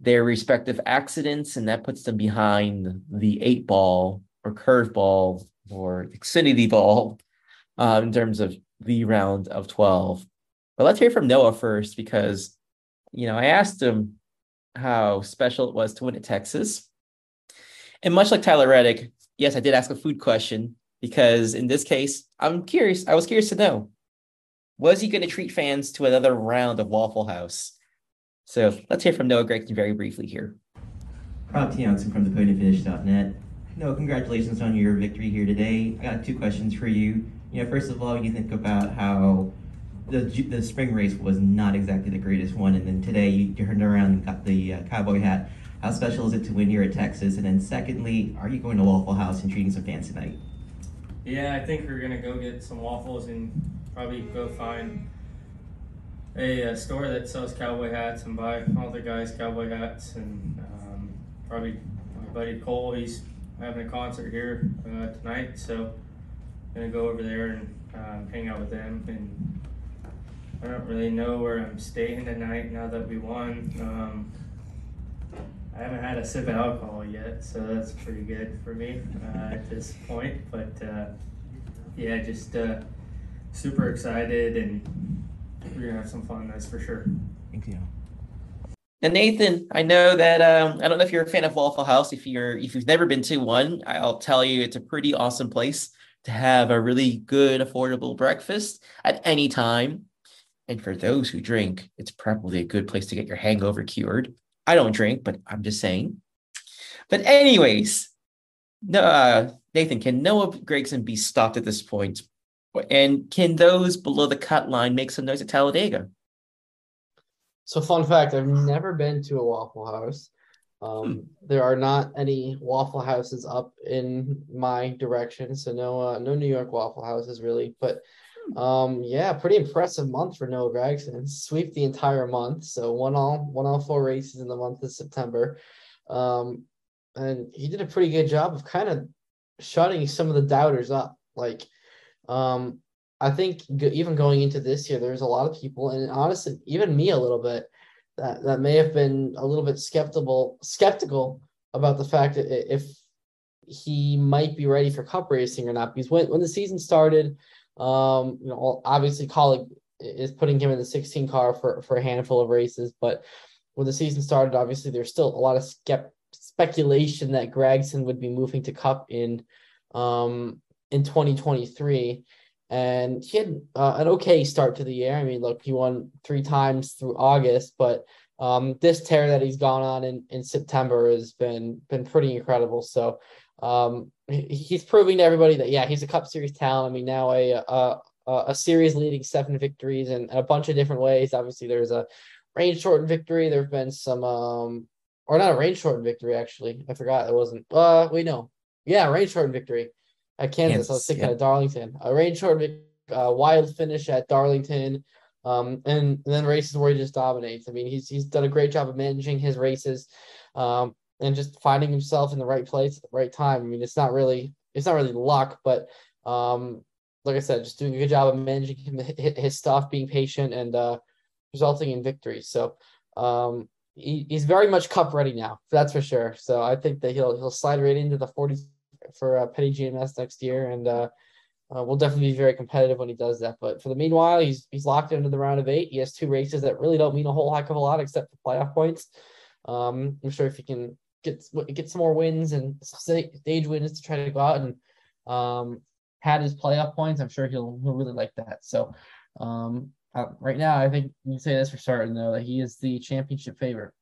their respective accidents, and that puts them behind the eight ball or curve ball or Xfinity ball uh, in terms of the round of 12. But let's hear from Noah first because, you know, I asked him how special it was to win at Texas. And much like Tyler Reddick, yes, I did ask a food question because in this case, I'm curious. I was curious to know was he going to treat fans to another round of Waffle House? So let's hear from Noah Gragson very briefly here. Rob Tiongson from theponyfinish.net. No, congratulations on your victory here today. I got two questions for you. You know, first of all, you think about how the the spring race was not exactly the greatest one, and then today you turned around and got the uh, cowboy hat. How special is it to win here at Texas? And then secondly, are you going to Waffle House and treating some fans tonight? Yeah, I think we're gonna go get some waffles and probably go find a, a store that sells cowboy hats and buy all the guys cowboy hats and um, probably my buddy Cole. He's having a concert here uh, tonight, so I'm gonna go over there and um, hang out with them and I don't really know where I'm staying tonight now that we won. Um, I haven't had a sip of alcohol yet, so that's pretty good for me uh, at this point. But uh, yeah, just uh, super excited, and we're gonna have some fun. That's for sure. Thank you. And Nathan, I know that um, I don't know if you're a fan of Waffle House. If you're, if you've never been to one, I'll tell you it's a pretty awesome place to have a really good, affordable breakfast at any time. And for those who drink, it's probably a good place to get your hangover cured. I don't drink, but I'm just saying. But anyways, uh, Nathan, can Noah Gragson be stopped at this point? And can those below the cut line make some noise at Talladega? So, fun fact: I've never been to a Waffle House. Um, hmm. There are not any Waffle Houses up in my direction, so no, uh, no New York Waffle Houses really. But um, yeah, pretty impressive month for Noah Gragson. Sweep the entire month. So one all one all four races in the month of September. Um, and he did a pretty good job of kind of shutting some of the doubters up. Like, um, I think even going into this year, there's a lot of people, and honestly, even me a little bit, that that may have been a little bit skeptical skeptical about the fact that if he might be ready for cup racing or not. Because when when the season started, um, you know, obviously Kaulig is putting him in the 16 car for, for a handful of races, but when the season started, obviously there's still a lot of skept- speculation that Gragson would be moving to Cup in um, in 2023. And he had uh, an okay start to the year. I mean, look, he won three times through August, but um, this tear that he's gone on in, in September has been been pretty incredible. So um, he's proving to everybody that yeah, he's a Cup Series talent. I mean, now a a, a series leading seven victories and a bunch of different ways. Obviously, there's a range shortened victory. There have been some, um, or not a range shortened victory actually. I forgot it wasn't. Uh, we know. Yeah, range shortened victory at Kansas. Kansas I was thinking yeah. at Darlington. A range shortened uh, wild finish at Darlington. Um, and, and, then races where he just dominates. I mean, he's he's done a great job of managing his races, um, and just finding himself in the right place at the right time. I mean, it's not really it's not really luck, but um, like I said, just doing a good job of managing his stuff, being patient, and uh, resulting in victories. So um, he, he's very much cup ready now. That's for sure. So I think that he'll he'll slide right into the 40 for uh, Petty GMS next year, and uh, uh, we'll definitely be very competitive when he does that. But for the meanwhile, he's he's locked into the round of eight. He has two races that really don't mean a whole heck of a lot except for playoff points. Um, I'm sure if he can get get some more wins and stage wins to try to go out and um, had his playoff points, I'm sure he'll he'll really like that. So um, uh, right now, I think you can say this for certain though that he is the championship favorite.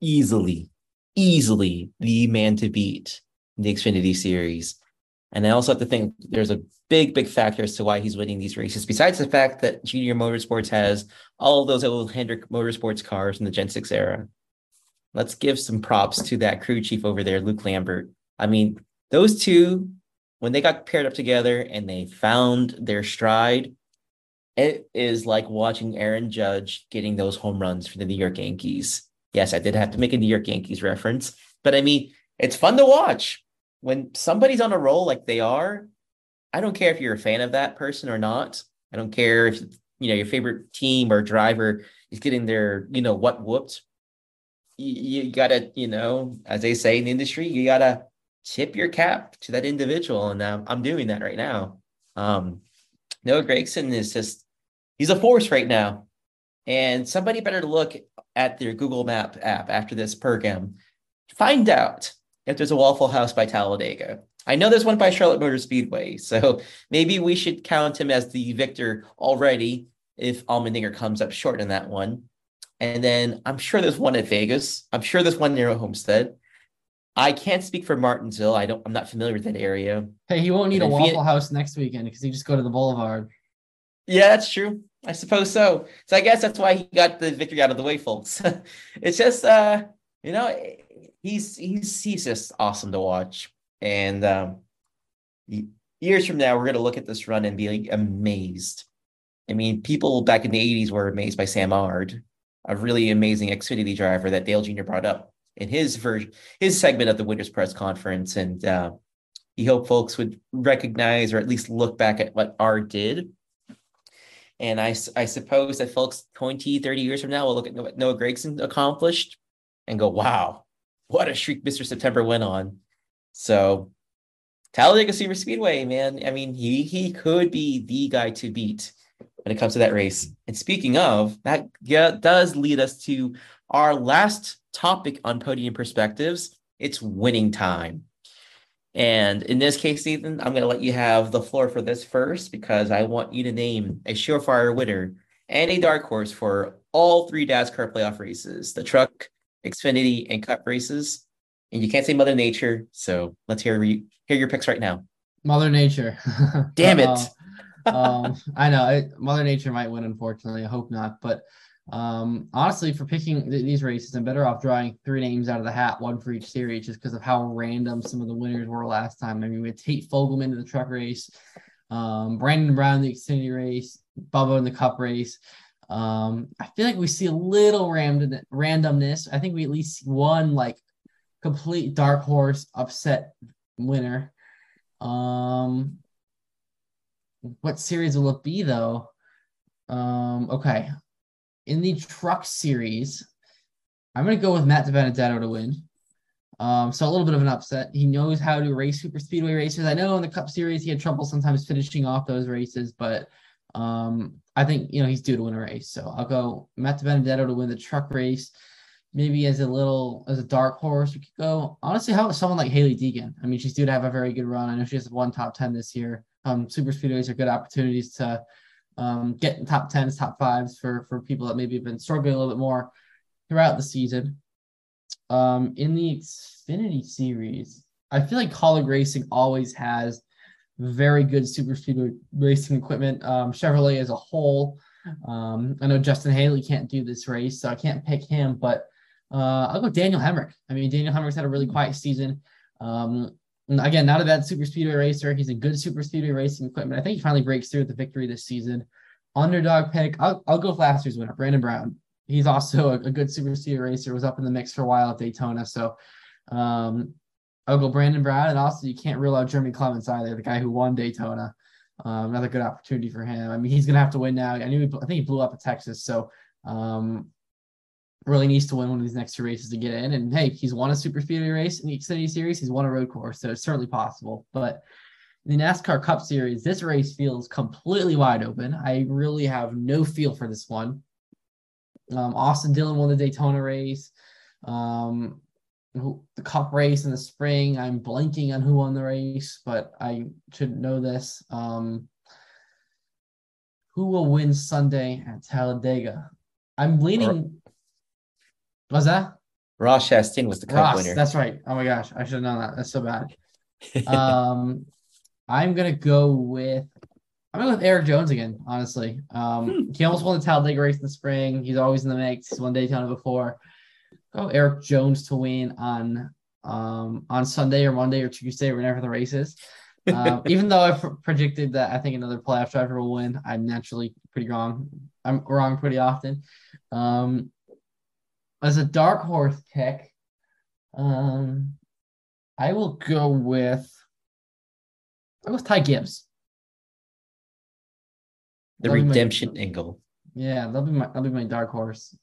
Easily, easily the man to beat the Xfinity Series. And I also have to think there's a big, big factor as to why he's winning these races. Besides the fact that Junior Motorsports has all those old Hendrick Motorsports cars in the Gen 6 era. Let's give some props to that crew chief over there, Luke Lambert. I mean, those two, when they got paired up together and they found their stride, it is like watching Aaron Judge getting those home runs for the New York Yankees. Yes, I did have to make a New York Yankees reference, but I mean, it's fun to watch when somebody's on a roll like they are, I don't care if you're a fan of that person or not. I don't care if you know your favorite team or driver is getting their you know what whooped. You, you gotta you know as they say in the industry, you gotta tip your cap to that individual, and um, I'm doing that right now. Um, Noah Gragson is just he's a force right now, and somebody better look at their Google Map app after this program. Find out if there's a Waffle House by Talladega. I know there's one by Charlotte Motor Speedway, so maybe we should count him as the victor already if Allmendinger comes up short in that one. And then I'm sure there's one at Vegas. I'm sure there's one near Homestead. I can't speak for Martinsville. I don't. I'm not familiar with that area. Hey, he won't need a Waffle House next weekend because he just go to the Boulevard. Yeah, that's true. I suppose so. So I guess that's why he got the victory out of the way, folks. it's just, uh, you know, he's he's he's just awesome to watch. And um, years from now, we're gonna look at this run and be like amazed. I mean, people back in the '80s were amazed by Sam Ard, a really amazing Xfinity driver that Dale Jr. brought up in his version, his segment of the Winners Press Conference, and uh, he hoped folks would recognize or at least look back at what Ard did. And I, I suppose that folks 20, 30 years from now will look at what Noah Gragson accomplished and go, wow, what a shriek Mr. September went on. So Talladega Super Speedway, man. I mean, he he could be the guy to beat when it comes to that race. And speaking of, that yeah, does lead us to our last topic on podium perspectives. It's winning time. And in this case, Ethan, I'm going to let you have the floor for this first because I want you to name a surefire winner and a dark horse for all three NASCAR playoff races the truck, Xfinity, and Cup races. And you can't say Mother Nature, so let's hear hear your picks right now. Mother Nature. Damn it. uh, um, I know it, Mother Nature might win. Unfortunately, I hope not. But um, honestly, for picking th- these races, I'm better off drawing three names out of the hat, one for each series, just because of how random some of the winners were last time. I mean, we had Tate Fogleman in the truck race, um, Brandon Brown in the Xfinity race, Bubba in the Cup race. Um, I feel like we see a little random randomness. I think we at least see one like complete dark horse upset winner. Um, what series will it be though? Um, okay, in the truck series, I'm gonna go with Matt DiBenedetto to win. Um, so a little bit of an upset. He knows how to race super speedway races. I know in the Cup Series he had trouble sometimes finishing off those races, but um, I think you know he's due to win a race. So I'll go Matt Benedetto to win the truck race. Maybe as a little as a dark horse, we could go. Honestly, how someone like Hailie Deegan? I mean, she's due to have a very good run. I know she has one top ten this year. Um, super speedways are good opportunities to um, get top tens, top fives for for people that maybe have been struggling a little bit more throughout the season. Um, in the Xfinity series, I feel like Kaulig Racing always has very good super speed racing equipment. Um, Chevrolet as a whole Um, I know Justin Haley can't do this race, so I can't pick him, but uh, I'll go Daniel Hemric. I mean, Daniel Hemric's had a really quiet season. Um, again, not a bad super speedway racer. He's a good super speedway racing equipment. I think he finally breaks through with the victory this season. Underdog pick. I'll, I'll go with last year's winner, Brandon Brown. He's also a, a good super speedway racer. Was up in the mix for a while at Daytona. So um, I'll Brandon Brown, and also you can't rule out Jeremy Clements either, the guy who won Daytona. Um, another good opportunity for him. I mean, he's gonna have to win now. I knew he, I think he blew up at Texas, so um, really needs to win one of these next two races to get in. And hey, he's won a super speedway race in the Xfinity Series. He's won a road course, so it's certainly possible. But the NASCAR Cup Series, this race feels completely wide open. I really have no feel for this one. Um, Austin Dillon won the Daytona race. Um, the Cup race in the spring. I'm blanking on who won the race, but I should know this. Um, who will win Sunday at Talladega? I'm leaning. Was that? Ross Chastain was the Cup Ross, winner. That's right. Oh my gosh, I should have known that. That's so bad. um, I'm gonna go with. I'm gonna go with Erik Jones again. Honestly, um, Hmm. he almost won the Talladega race in the spring. He's always in the mix. He's won Daytona before. Go Erik Jones to win on um on Sunday or Monday or Tuesday, or whenever the race is. Um, even though I pr- predicted that I think another playoff driver will win, I'm naturally pretty wrong. I'm wrong pretty often. Um, as a dark horse pick, um, I will go with I with Ty Gibbs. the That'll be my- redemption angle. Yeah, that'll be my that'll be my dark horse.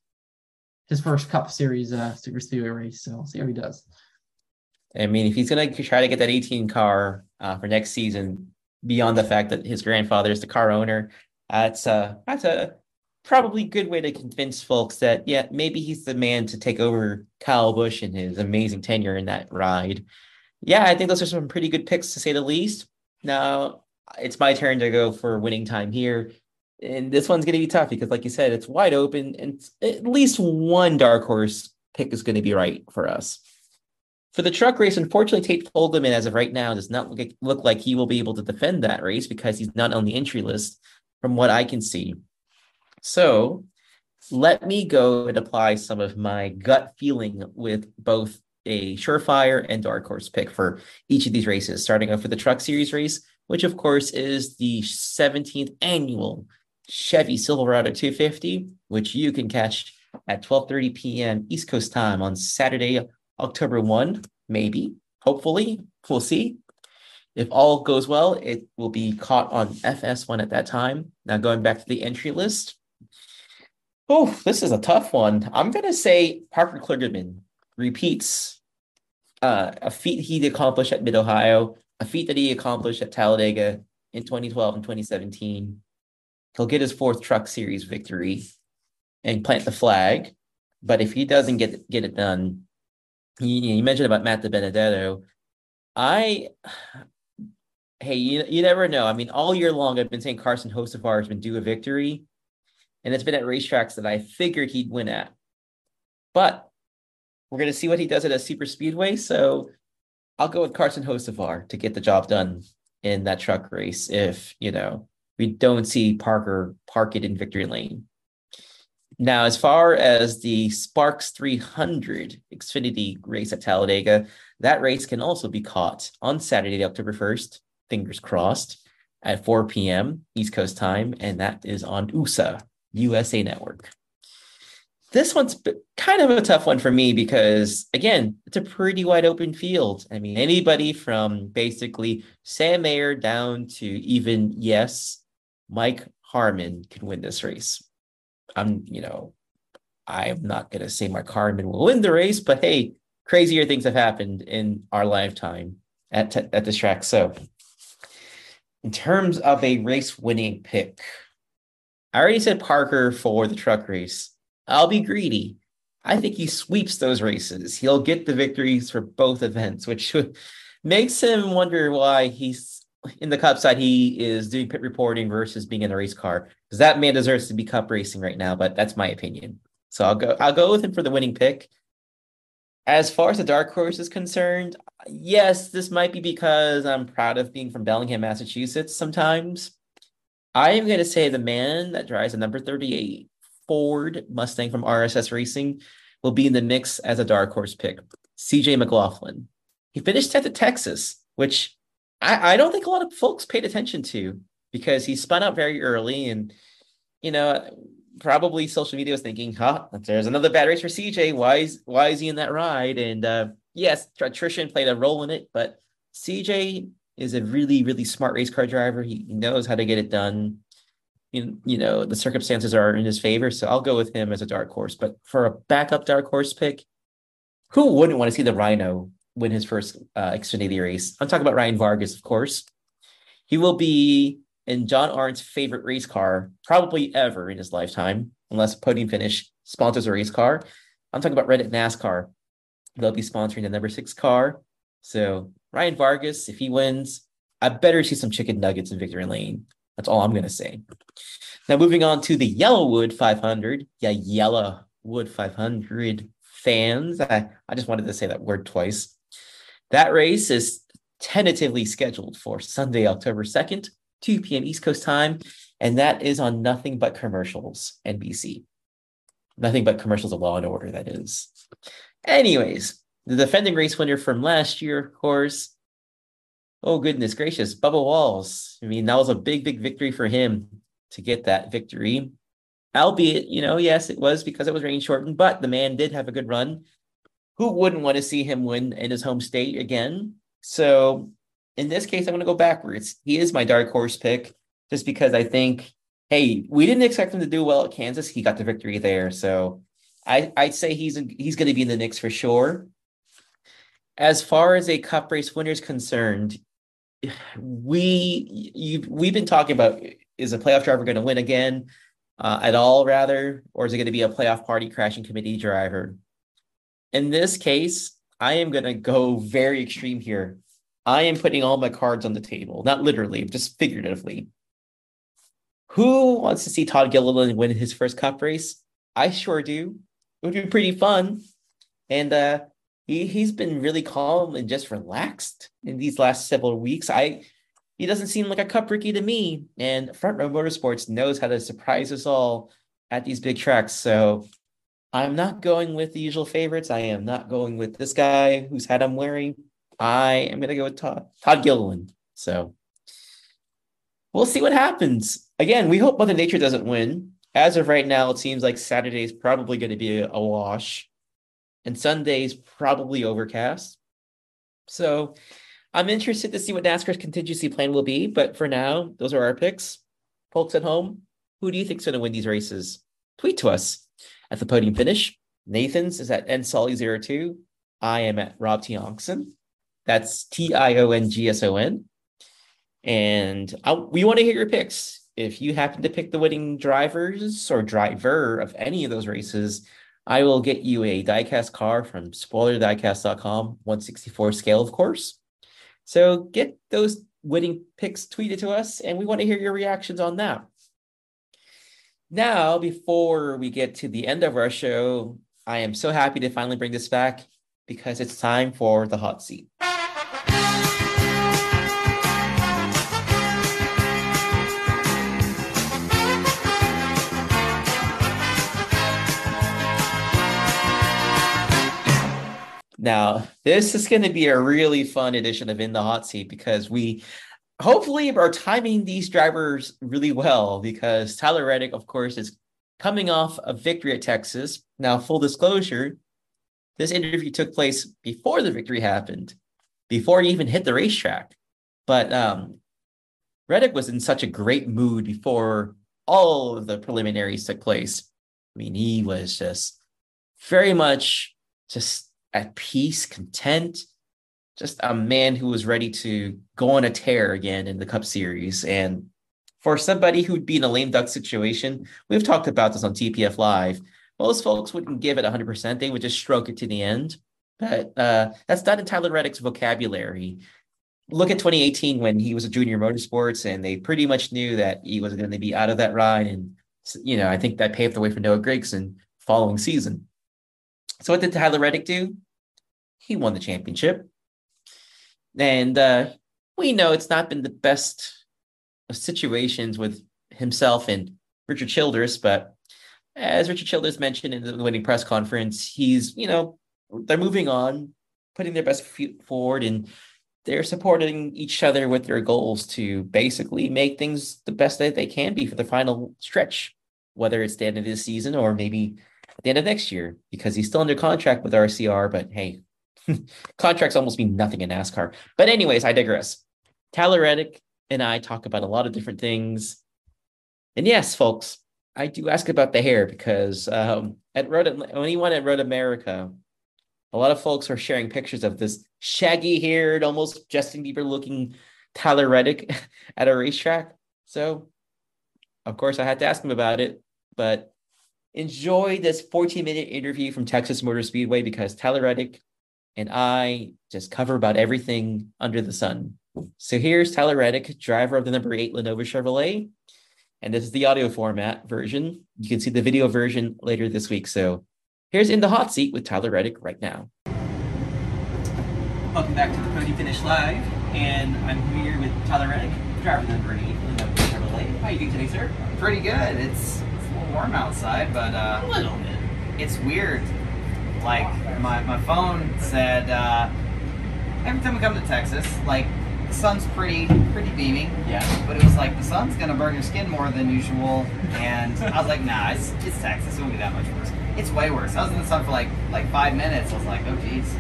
His first Cup Series uh, Super Speedway race, so see how he does. I mean, if he's gonna try to get that 18 car uh, for next season, beyond the fact that his grandfather is the car owner, that's uh that's a probably good way to convince folks that yeah, maybe he's the man to take over Kyle Busch and his amazing tenure in that ride. Yeah, I think those are some pretty good picks to say the least. Now it's my turn to go for winning time here. And this one's going to be tough because, like you said, it's wide open, and at least one dark horse pick is going to be right for us. For the truck race, unfortunately, Tate Fogleman, as of right now, does not look, look like he will be able to defend that race because he's not on the entry list, from what I can see. So let me go and apply some of my gut feeling with both a surefire and dark horse pick for each of these races, starting off with the truck series race, which of course is the 17th annual Chevy Silverado 250, which you can catch at 12:30 p.m. East Coast time on Saturday, October 1, maybe, hopefully, we'll see. If all goes well, it will be caught on FS1 at that time. Now going back to the entry list. Oh, this is a tough one. I'm gonna say Parker Kligerman repeats uh, a feat he accomplished at Mid Ohio, a feat that he accomplished at Talladega in 2012 and 2017. He'll get his fourth Truck Series victory and plant the flag. But if he doesn't get get it done, you, you mentioned about Matt DiBenedetto. I, hey, you, you never know. I mean, all year long, I've been saying Carson Hocevar has been due a victory, and it's been at racetracks that I figured he'd win at. But we're to see what he does at a super speedway. So I'll go with Carson Hocevar to get the job done in that truck race if, you know, we don't see Parker park it in victory lane. Now, as far as the Sparks 300 Xfinity race at Talladega, that race can also be caught on Saturday, October 1st, fingers crossed, at 4 p.m. East Coast time, and that is on USA, USA Network. This one's kind of a tough one for me because, again, it's a pretty wide open field. I mean, anybody from basically Sam Mayer down to even, yes, Mike Harmon can win this race. I'm, you know, I'm not going to say Mike Harmon will win the race, but hey, crazier things have happened in our lifetime at, t- at this track. So, in terms of a race winning pick, I already said Parker for the truck race. I'll be greedy. I think he sweeps those races. He'll get the victories for both events, which makes him wonder why he's in the cup side. He is doing pit reporting versus being in a race car because that man deserves to be cup racing right now. But that's my opinion. So I'll go. I'll go with him for the winning pick. As far as the dark horse is concerned, yes, this might be because I'm proud of being from Bellingham, Massachusetts. Sometimes I am going to say the man that drives a number 38 Ford Mustang from RSS Racing will be in the mix as a dark horse pick. CJ McLaughlin. He finished 10th at Texas, which I, I don't think a lot of folks paid attention to because he spun out very early and, you know, probably social media was thinking, huh, there's another bad race for CJ. Why is, why is he in that ride? And uh, yes, attrition played a role in it, but CJ is a really, really smart race car driver. He knows how to get it done. You, you know, the circumstances are in his favor. So I'll go with him as a dark horse. But for a backup dark horse pick, who wouldn't want to see the Rhino win his first uh, Xfinity race? I'm talking about Ryan Vargas, of course. He will be in John Arndt's favorite race car, probably ever in his lifetime, unless Podium Finish sponsors a race car. I'm talking about Reddit NASCAR. They'll be sponsoring the number six car. So Ryan Vargas, if he wins, I better see some chicken nuggets in Victory Lane. That's all I'm going to say. Now, moving on to the YellaWood 500. Yeah, YellaWood 500 fans. I, I just wanted to say that word twice. That race is tentatively scheduled for Sunday, October 2nd, 2 p.m. East Coast time. And that is on Nothing But Commercials, NBC. Nothing but commercials of Law and Order, that is. Anyways, the defending race winner from last year, of course. Oh, goodness gracious. Bubba Wallace. I mean, that was a big, big victory for him to get that victory. Albeit, you know, yes, it was because it was rain shortened, but the man did have a good run. Who wouldn't want to see him win in his home state again? So in this case, I'm going to go backwards. He is my dark horse pick just because I think, hey, we didn't expect him to do well at Kansas. He got the victory there. So I, I'd say he's, he's going to be in the Knicks for sure. As far as a cup race winner is concerned, we you we've been talking about is a playoff driver going to win again uh, at all, rather, or is it going to be a playoff party crashing committee driver? In this case, I am going to go very extreme here. I am putting all my cards on the table, not literally, just figuratively. Who wants to see Todd Gilliland win his first cup race? I sure do. It would be pretty fun. And uh, he he's been really calm and just relaxed in these last several weeks. I he doesn't seem like a cup rookie to me. And Front Row Motorsports knows how to surprise us all at these big tracks. So I'm not going with the usual favorites. I am not going with this guy whose hat I'm wearing. I am going to go with Todd, Todd Gilliland. So we'll see what happens. Again, we hope Mother Nature doesn't win. As of right now, it seems like Saturday is probably going to be a wash and Sunday's probably overcast. So I'm interested to see what NASCAR's contingency plan will be. But for now, those are our picks. Folks at home, who do you think's going to win these races? Tweet to us at the podium finish. Nathan's is at nsolly02. I am at Rob Tiongson. That's T I O N G S O N. And I, we want to hear your picks. If you happen to pick the winning drivers or driver of any of those races, I will get you a diecast car from spoilerdiecast.com, 164 scale, of course. So get those winning picks tweeted to us, and we want to hear your reactions on that. Now, before we get to the end of our show, I am so happy to finally bring this back because it's time for the hot seat. Now, this is going to be a really fun edition of In the Hot Seat because we hopefully are timing these drivers really well because Tyler Reddick, of course, is coming off a victory at Texas. Now, full disclosure, this interview took place before the victory happened, before he even hit the racetrack. But um, Reddick was in such a great mood before all of the preliminaries took place. I mean, he was just very much just at peace, content, just a man who was ready to go on a tear again in the Cup Series. And for somebody who'd be in a lame duck situation, we've talked about this on TPF Live. Most folks wouldn't give it 100%. They would just stroke it to the end. But uh, that's not in Tyler Reddick's vocabulary. Look at 2018 when he was a junior motorsports and they pretty much knew that he was going to be out of that ride. And, you know, I think that paved the way for Noah Gragson following season. So what did Tyler Reddick do? He won the championship. And uh, we know it's not been the best of situations with himself and Richard Childress. But as Richard Childress mentioned in the winning press conference, he's, you know, they're moving on, putting their best foot forward, and they're supporting each other with their goals to basically make things the best that they can be for the final stretch, whether it's the end of this season or maybe at the end of next year, because he's still under contract with RCR. But hey, contracts almost mean nothing in NASCAR. But, anyways, I digress. Tyler Reddick and I talk about a lot of different things. And yes, folks, I do ask about the hair because um, at Road, anyone at Road America, a lot of folks are sharing pictures of this shaggy haired, almost Justin Bieber looking Tyler Reddick at a racetrack. So, of course, I had to ask him about it. But enjoy this 14 minute interview from Texas Motor Speedway because Tyler Reddick and I just cover about everything under the sun. So here's Tyler Reddick, driver of the number eight Lenovo Chevrolet. And this is the audio format version. You can see the video version later this week. So here's In the Hot Seat with Tyler Reddick right now. Welcome back to the Podium Finish Live. And I'm here with Tyler Reddick, driver of the number eight Lenovo Chevrolet. How are you doing today, sir? Pretty good. It's, it's a little warm outside, but uh, a little bit. It's weird. Like my, my phone said uh, every time we come to Texas, like the sun's pretty pretty beaming. Yeah. But it was like the sun's gonna burn your skin more than usual, and I was like, nah, it's, it's Texas. It won't be that much worse. It's way worse. I was in the sun for like like five minutes. I was like, oh geez,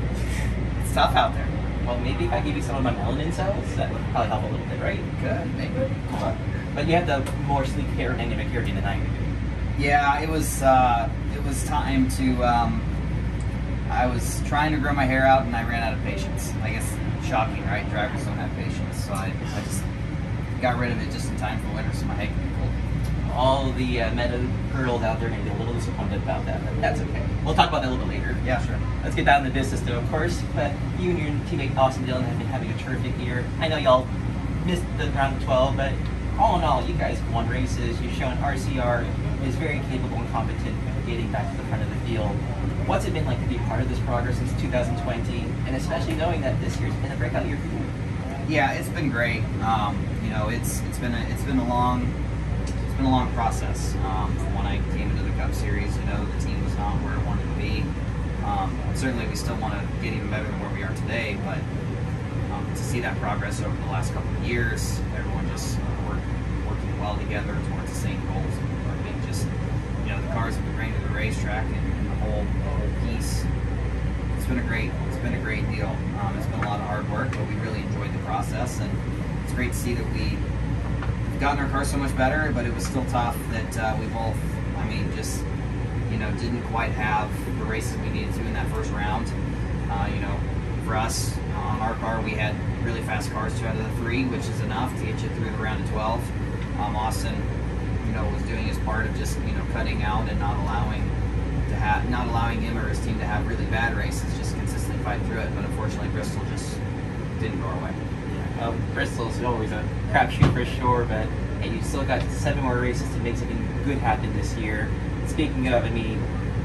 it's tough out there. Well, maybe if I give you some of my melanin cells, that would probably help a little bit, right? Good, maybe. But you have the more sleek hair dynamic hair than I do. Yeah, it was uh, it was time to. Um, I was trying to grow my hair out, and I ran out of patience. I guess shocking, right? Drivers don't have patience, so I, I just got rid of it just in time for winter, so my head can be cold. All the uh, meta girls out there may be a little disappointed about that, but that's okay. We'll talk about that a little bit later. Yeah, sure. Let's get down to business, though, of course. But you and your teammate Austin Dillon have been having a terrific year. I know y'all missed the round of 12, but all in all, you guys won races. You've shown RCR is very capable and competent getting back to the front of the field. What's it been like to be part of this progress since 2020, and especially knowing that this year's been a breakout year for you? Yeah, it's been great. Um, you know, it's it's been a it's been a long it's been a long process. Um, from when I came into the Cup Series, you know, the team was not where it wanted to be. Um, certainly, we still want to get even better than where we are today, but um, to see that progress over the last couple of years, everyone just work, working well together towards the same goals. I think just you know, the cars have been bringing to the racetrack and, the whole the whole piece. It's been a great it's been a great deal. Um, it's been a lot of hard work, but we really enjoyed the process, and it's great to see that we have gotten our car so much better. But it was still tough that uh, we both, I mean, just you know, didn't quite have the races we needed to in that first round. Uh, you know, for us on our car, we had really fast cars, two out of the three, which is enough to get you through the round of 12. Um, Austin, know, was doing his part of just you know cutting out and not allowing to have not allowing him or his team to have really bad races, just consistently fight through it. But unfortunately, Bristol just didn't go our way. Yeah. Um, Bristol's always a crapshoot for sure, but hey, you still got seven more races to make something good happen this year. Speaking of, I mean,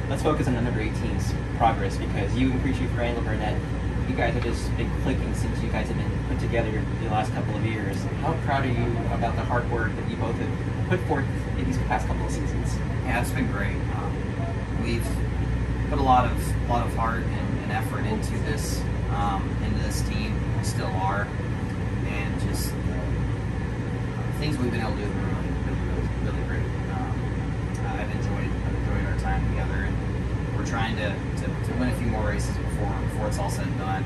let's focus on the number 18's progress because you and crew chief Randall Burnett, you guys have just been clicking since you guys have been put together the last couple of years. How proud are you about the hard work that you both have put forth in these past couple of seasons? Yeah, it's been great. Um, we've put a lot of lot of heart and, and effort into this um, into this team. We still are, and just things we've been able to do have really, really, really, really great. Um, I've enjoyed I've enjoyed our time together, and we're trying to, to, to win a few more races before before it's all said and done.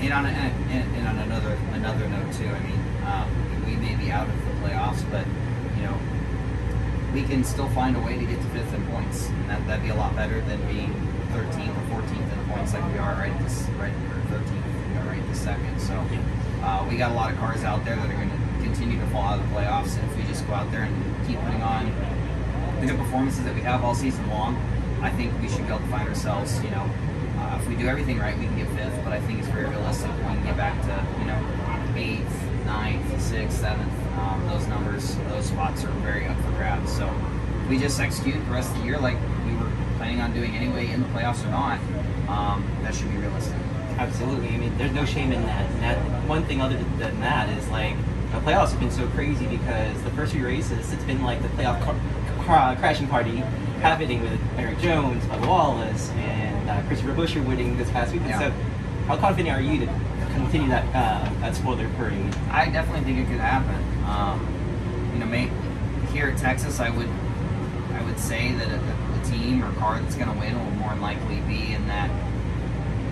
And on a, and, and on another another note too, I mean, um, we may be out of the playoffs, but we can still find a way to get to fifth in points, and that that'd be a lot better than being 13th or 14th in points like we are right this right or 13th we are right this second. So uh, we got a lot of cars out there that are going to continue to fall out of the playoffs, and if we just go out there and keep putting on the good performances that we have all season long, I think we should be able to find ourselves, you know, uh, if we do everything right, we can get fifth, but I think it's very realistic we can get back to, you know, eighth, ninth, sixth, seventh. Um, those spots are very up for grabs. So we just execute the rest of the year like we were planning on doing anyway, in the playoffs or not. Um, that should be realistic. Absolutely. I mean, there's no shame in that. And that one thing other than that is like the playoffs have been so crazy because the first few races, it's been like the playoff car- crashing party happening with Erik Jones, Bubba Wallace, and uh, Christopher Buescher winning this past weekend. Yeah. So, how confident are you to continue that uh, that spoiler parade? I definitely think it could happen. Um, know, may, here at Texas, I would I would say that a, a team or car that's going to win will more than likely be in that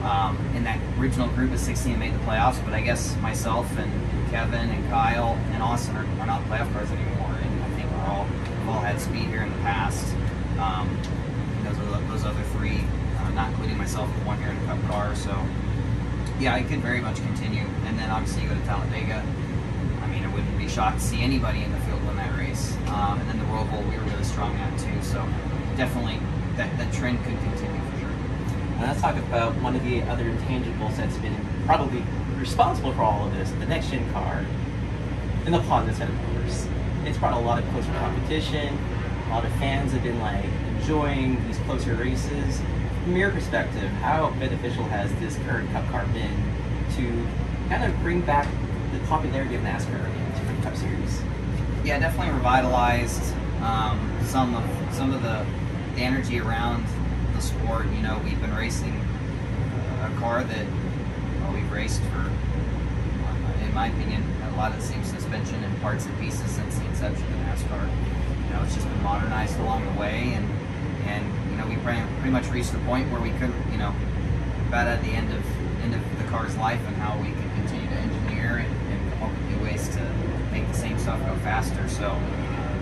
um, in that original group of 16 that made the playoffs. But I guess myself and, and Kevin and Kyle and Austin are, are not playoff cars anymore, and I think we're all we've all had speed here in the past. Um, those are those other three, uh, not including myself, the one here in the Cup car. So yeah, it could very much continue. And then obviously you go to Talladega. I mean, I wouldn't be shocked to see anybody in the field win that race. Um, and then the Roval, we were really strong at too. So definitely that, that trend could continue for sure. And let's talk about one of the other intangibles that's been probably responsible for all of this, the next gen car, and the set, of course. It's brought a lot of closer competition. A lot of fans have been like enjoying these closer races. From your perspective, how beneficial has this current Cup car been to kind of bring back the popularity of NASCAR into the Cup Series? Yeah, definitely revitalized um, some of some of the, the energy around the sport. You know, we've been racing a car that well, we've raced for, in my opinion, a lot of the same suspension and parts and pieces since the inception of NASCAR. You know, it's just been modernized along the way, and and you know we pretty, much reached the point where we couldn't, you know, about at the end of end of the car's life and how we can continue to engineer and, and come up with new ways to stuff go faster. So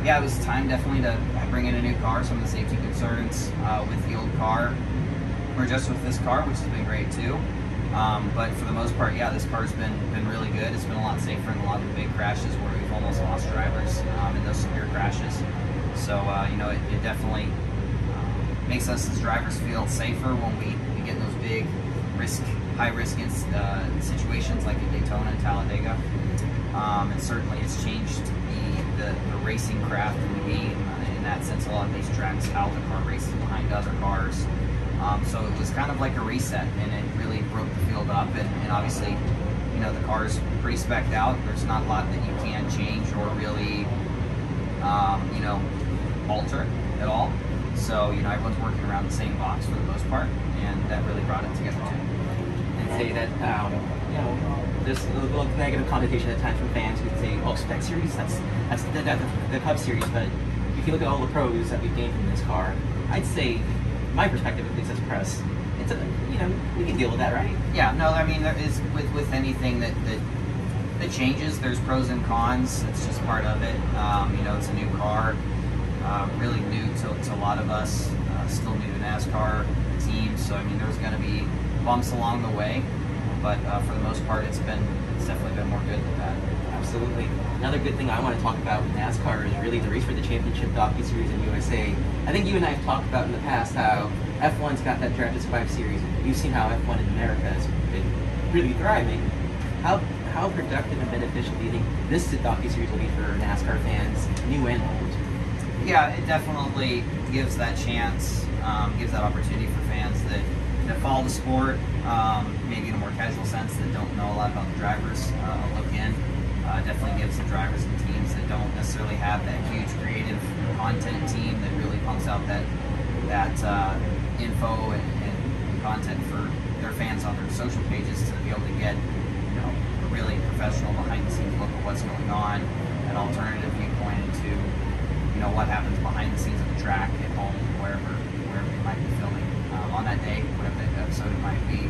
yeah, it was time definitely to bring in a new car. Some of the safety concerns uh, with the old car were just with this car, which has been great too. Um, but for the most part, yeah, this car's been been really good. It's been a lot safer in a lot of the big crashes where we've almost lost drivers um, in those severe crashes. So uh, you know, it, it definitely uh, makes us as drivers feel safer when we, we get in those big risk, high risk uh, situations like in Daytona and Talladega. Um, and certainly it's changed the, the, the racing craft and the game uh, in that sense. A lot of these tracks, the car races behind other cars. Um, so it was kind of like a reset, and it really broke the field up. And, and obviously, you know, the car's pretty specced out. There's not a lot that you can change or really, um, you know, alter at all. So you know, everyone's working around the same box for the most part, and that really brought it together too. and say that um, you know there's a little negative connotation at times from fans who say, "Oh, spec series, that's that's the, the, the Cup series." But if you look at all the pros that we've gained from this car, I'd say, my perspective at least as press, it's a you know we can deal with that, right? Yeah, no, I mean there is with with anything that that that changes. There's pros and cons. It's just part of it. Um, you know, it's a new car, uh, really new to, to a lot of us. Uh, still new to NASCAR team, so I mean, there's going to be bumps along the way, but uh, for the most part, it's been it's definitely been more good than bad. Absolutely. Another good thing I want to talk about with NASCAR is really the race for the championship docu series in USA. I think you and I have talked about in the past how F1's got that Drive to Survive series. You've seen how F1 in America has been really thriving. How how productive and beneficial do you think this docu series will be for NASCAR fans, new and old? Yeah, it definitely gives that chance, um, gives that opportunity for fans that, that follow the sport, um, maybe in a more casual sense, that don't know a lot about the drivers, uh, look in. Uh, definitely gives the drivers and teams that don't necessarily have that huge creative content team that really pumps out that that uh, info and, and content for their fans on their social pages to be able to get you know a really professional behind the scenes look at what's going on, an alternative viewpoint into you know what happens behind the scenes of the track at home, wherever wherever they might be filming um, on that day, episode it might be.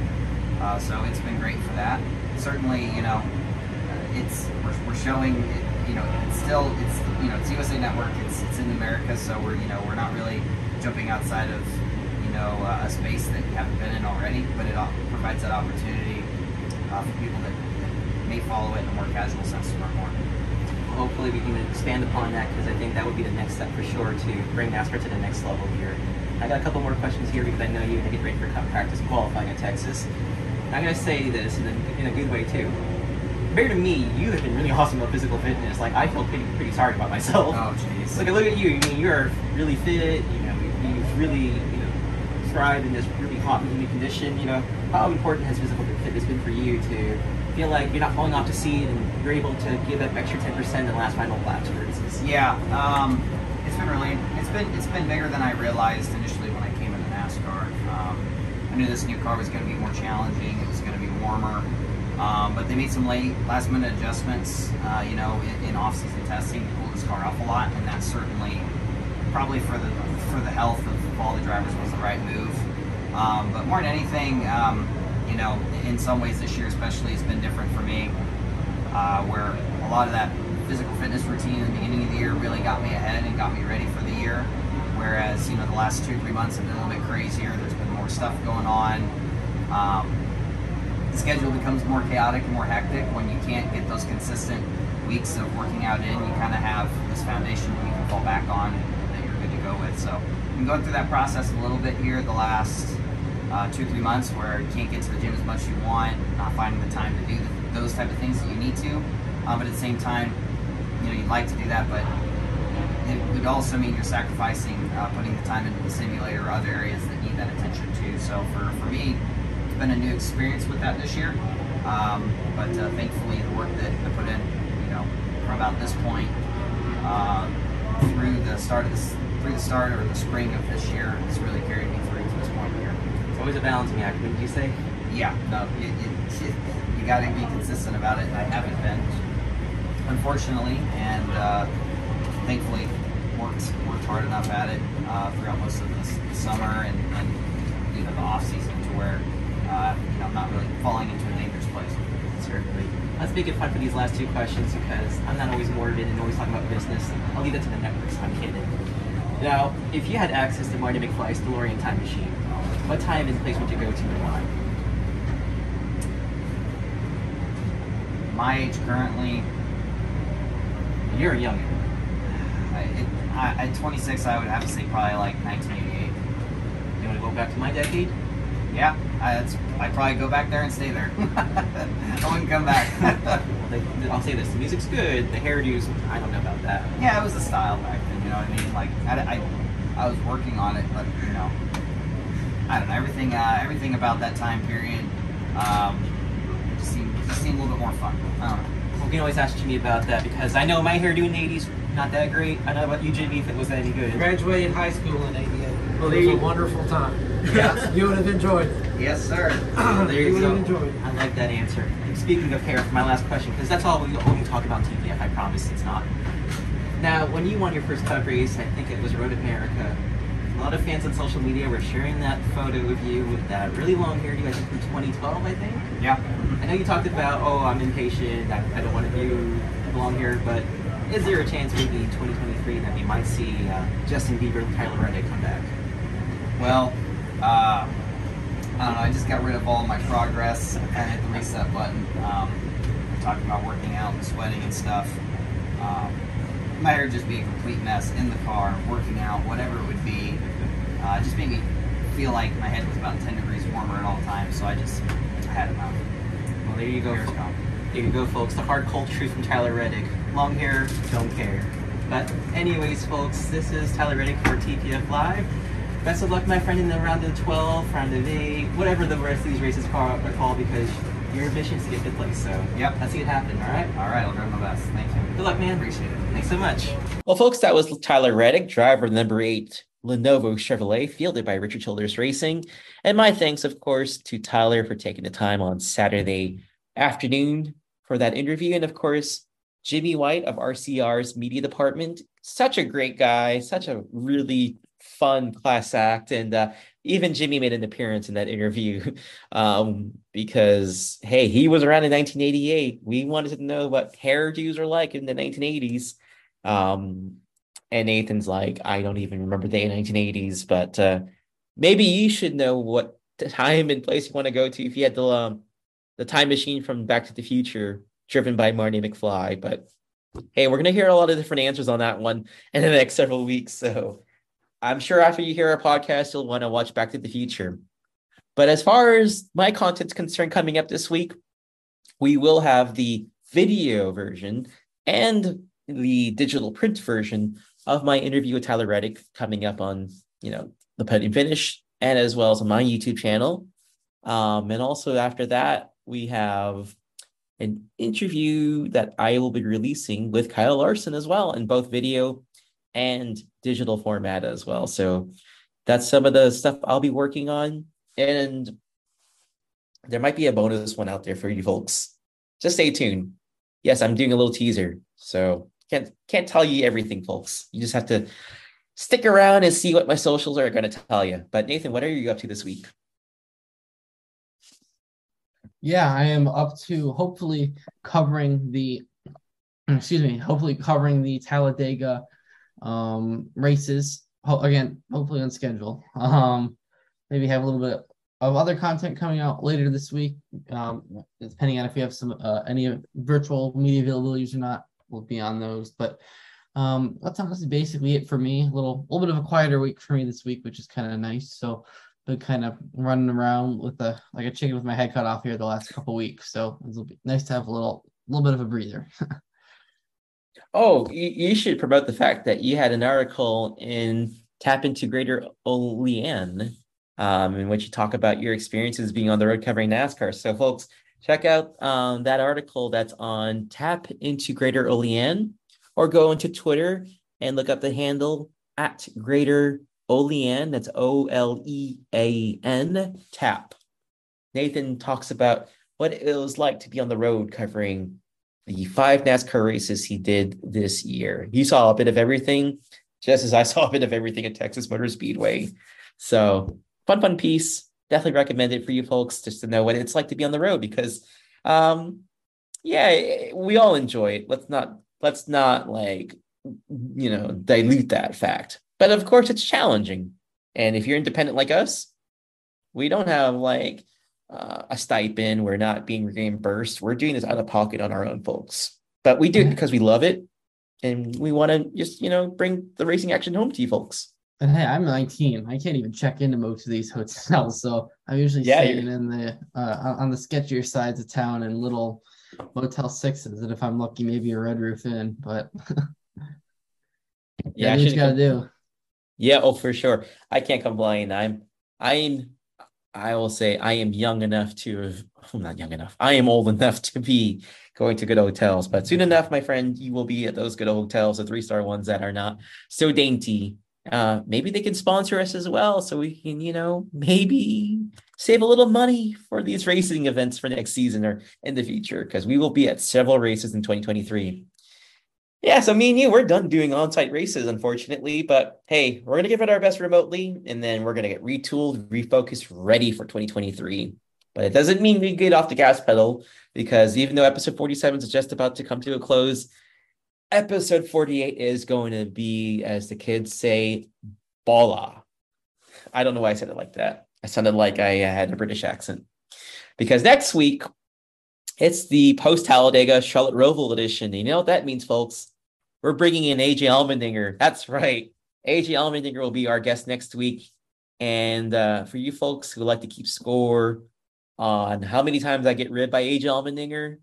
Uh, so it's been great for that. Certainly, you know, uh, it's we're, we're showing. It, you know, it's still it's you know it's USA Network. It's it's in America, so we're you know we're not really jumping outside of you know uh, a space that we haven't been in already. But it provides that opportunity uh, for people that, that may follow it in a more casual sense to learn more. Hopefully we can expand upon that because I think that would be the next step for sure to bring NASCAR to the next level here. I got a couple more questions here because I know you're going to get ready for cup practice qualifying at Texas. I'm going to say this in a, in a good way too. Compared to me, you have been really awesome with physical fitness. Like I feel pretty pretty sorry about myself. Oh jeez. Look, look at you. I mean, you're really fit. You know, you've really you know thrived in this really hot and humid condition. You know, how important has physical fitness been for you to feel like you're not falling off the seat and you're able to give that extra 10% in the last final laps, for instance? Yeah, um, it's been really, it's been it's been bigger than I realized initially when I came into NASCAR. Um, I knew this new car was going to be more challenging. It was going to be warmer. Um, but they made some late, last minute adjustments, uh, you know, in, in off-season testing to cool this car off a lot, and that certainly, probably for the for the health of all the drivers, was the right move. Um, but more than anything, um, you know, in some ways this year especially, it's been different for me, uh, where a lot of that physical fitness routine in the beginning of the year really got me ahead and got me ready for the year. Whereas, you know, the last two, three months have been a little bit crazier. There's more stuff going on. Um, the schedule becomes more chaotic and more hectic when you can't get those consistent weeks of working out in. You kind of have this foundation that you can fall back on that you're good to go with. So I'm going through that process a little bit here the last uh, two, three months where you can't get to the gym as much as you want, not finding the time to do the, those type of things that you need to. Um, but at the same time, you know, you'd like to do that, but it would also mean you're sacrificing uh, putting the time into the simulator or other areas that need that attention So for, for me, it's been a new experience with that this year. Um, but uh, thankfully, the work that I put in, you know, from about this point uh, through the start of this, through the start or the spring of this year, has really carried me through to this point here. It's always a balancing act, wouldn't you say? Yeah, no, it, it, it, you got to be consistent about it, I haven't been, unfortunately, and uh, thankfully worked worked hard enough at it uh, throughout most of this summer and, and the off season to where uh, you know, I'm not really falling into a dangerous place. Certainly. Let's make it fun for these last two questions because I'm not always morbid and always talking about business. I'll leave that to the networks. I'm kidding. Now, if you had access to Marty McFly's DeLorean time machine, what time and place would you go to and why? My age currently. You're younger. I, it, I, at 26, I would have to say probably like 1988. You want to go back to my decade? Yeah, I, I'd probably go back there and stay there. I wouldn't come back. I'll say this: the music's good. The hairdos, I don't know about that. Yeah, it was a style back then. You know what I mean? Like I, I, I was working on it, but you know, I don't know everything. Uh, everything about that time period um, just seemed just seemed a little bit more fun. I don't know. Well, you can always ask Jimmy about that because I know my hairdo in the '80s not that great. I know about you, Jimmy, if it was any good. Graduated high school in '88. Well, it was a wonderful time. Yes, you would have enjoyed. it. Yes, sir. there you, you would go. have enjoyed. I like that answer. And speaking of hair, for my last question, because that's all we only talk about TPF. I promise it's not. Now, when you won your first Cup race, I think it was Road America. A lot of fans on social media were sharing that photo of you with that really long hairdo. I think from 2012, I think. Yeah. I know you talked about, oh, I'm impatient. I, I don't want to do long hair, but is there a chance maybe in 2023 that we might see uh, Justin Bieber and Tyler Reddick come back? Well, uh, I don't know. I just got rid of all my progress and hit the reset button. Um, talking about working out and sweating and stuff. Um, my hair just being a complete mess in the car, working out, whatever it would be. Uh, just made me feel like my head was about 10 degrees warmer at all times. So I just I had enough. Well, there you go. There you go, folks. The hard cold truth from Tyler Reddick. Long hair, don't care. But anyways, folks, this is Tyler Reddick for TPF Live. Best of luck, my friend, in the round of 12, round of 8, whatever the rest of these races are called, because your ambition is to get fifth place. So, yep, let's see it happen, all right? All right, I'll try my best. Thank you. Good luck, man. Appreciate it. Thanks so much. Well, folks, that was Tyler Reddick, driver number eight, Lenovo Chevrolet, fielded by Richard Childress Racing. And my thanks, of course, to Tyler for taking the time on Saturday afternoon for that interview. And of course, Jimmy White of RCR's media department. Such a great guy, such a really fun class act. And uh, even Jimmy made an appearance in that interview um, because, hey, he was around in 1988. We wanted to know what hairdos are like in the 1980s. Um, and Nathan's like, I don't even remember the 1980s, but uh, maybe you should know what time and place you want to go to if you had the um, the time machine from Back to the Future, driven by Marty McFly. But hey, we're gonna hear a lot of different answers on that one in the next several weeks. So I'm sure after you hear our podcast, you'll want to watch Back to the Future. But as far as my content's concerned, coming up this week, we will have the video version and the digital print version of my interview with Tyler Reddick coming up on, you know, the Podium Finish and as well as on my YouTube channel. Um, and also after that, we have an interview that I will be releasing with Kyle Larson as well in both video and digital format as well. So that's some of the stuff I'll be working on. And there might be a bonus one out there for you folks. Just stay tuned. Yes, I'm doing a little teaser. So can't can't tell you everything, folks. You just have to stick around and see what my socials are going to tell you. But Nathan, what are you up to this week? Yeah, I am up to hopefully covering the excuse me, hopefully covering the Talladega um races. Ho- again, hopefully on schedule. Um maybe have a little bit of other content coming out later this week. Um depending on if we have some uh, any virtual media availabilities or not, we'll be on those. But um that's honestly basically it for me. A little little bit of a quieter week for me this week, which is kind of nice. So been kind of running around with a like a chicken with my head cut off here the last couple weeks. So it'll be nice to have a little little bit of a breather. oh, you, should promote the fact that you had an article in Tap into Greater Olean, um, in which you talk about your experiences being on the road covering NASCAR. So, folks, check out um, that article that's on Tap into Greater Olean, or go into Twitter and look up the handle at Greater Olean, that's O L E A N, tap. Nathan talks about what it was like to be on the road covering the five NASCAR races he did this year. He saw a bit of everything, just as I saw a bit of everything at Texas Motor Speedway. So, fun, fun piece. Definitely recommend it for you folks just to know what it's like to be on the road because, um, yeah, we all enjoy it. Let's not let's not like you know dilute that fact. But of course, it's challenging. And if you're independent like us, we don't have like uh, a stipend. We're not being reimbursed. We're doing this out of pocket on our own, folks. But we do it because we love it, and we want to just you know bring the racing action home to you folks. And hey, I'm 19. I can't even check into most of these hotels, so I'm usually yeah, staying you're... in the uh, on the sketchier sides of town in little Motel Sixes, and if I'm lucky, maybe a Red Roof Inn. But yeah, you gotta do. Yeah, oh for sure. I can't complain. I'm I'm I will say I am young enough to have I'm not young enough. I am old enough to be going to good hotels, but soon enough, my friend, you will be at those good hotels, the three-star ones that are not so dainty. Uh maybe they can sponsor us as well so we can, you know, maybe save a little money for these racing events for next season or in the future because we will be at several races in 2023 yeah, so me and you, we're done doing on-site races, unfortunately. But hey, we're gonna give it our best remotely, and then we're gonna get retooled, refocused, ready for 2023. But it doesn't mean we get off the gas pedal because even though episode 47 is just about to come to a close, episode 48 is going to be, as the kids say, balla. I don't know why I said it like that. I sounded like I had a British accent. Because next week, it's the post Talladega Charlotte Roval edition. You know what that means, folks? We're bringing in AJ Allmendinger. That's right. AJ Allmendinger will be our guest next week. And uh, for you folks who like to keep score on how many times I get ribbed by AJ Allmendinger,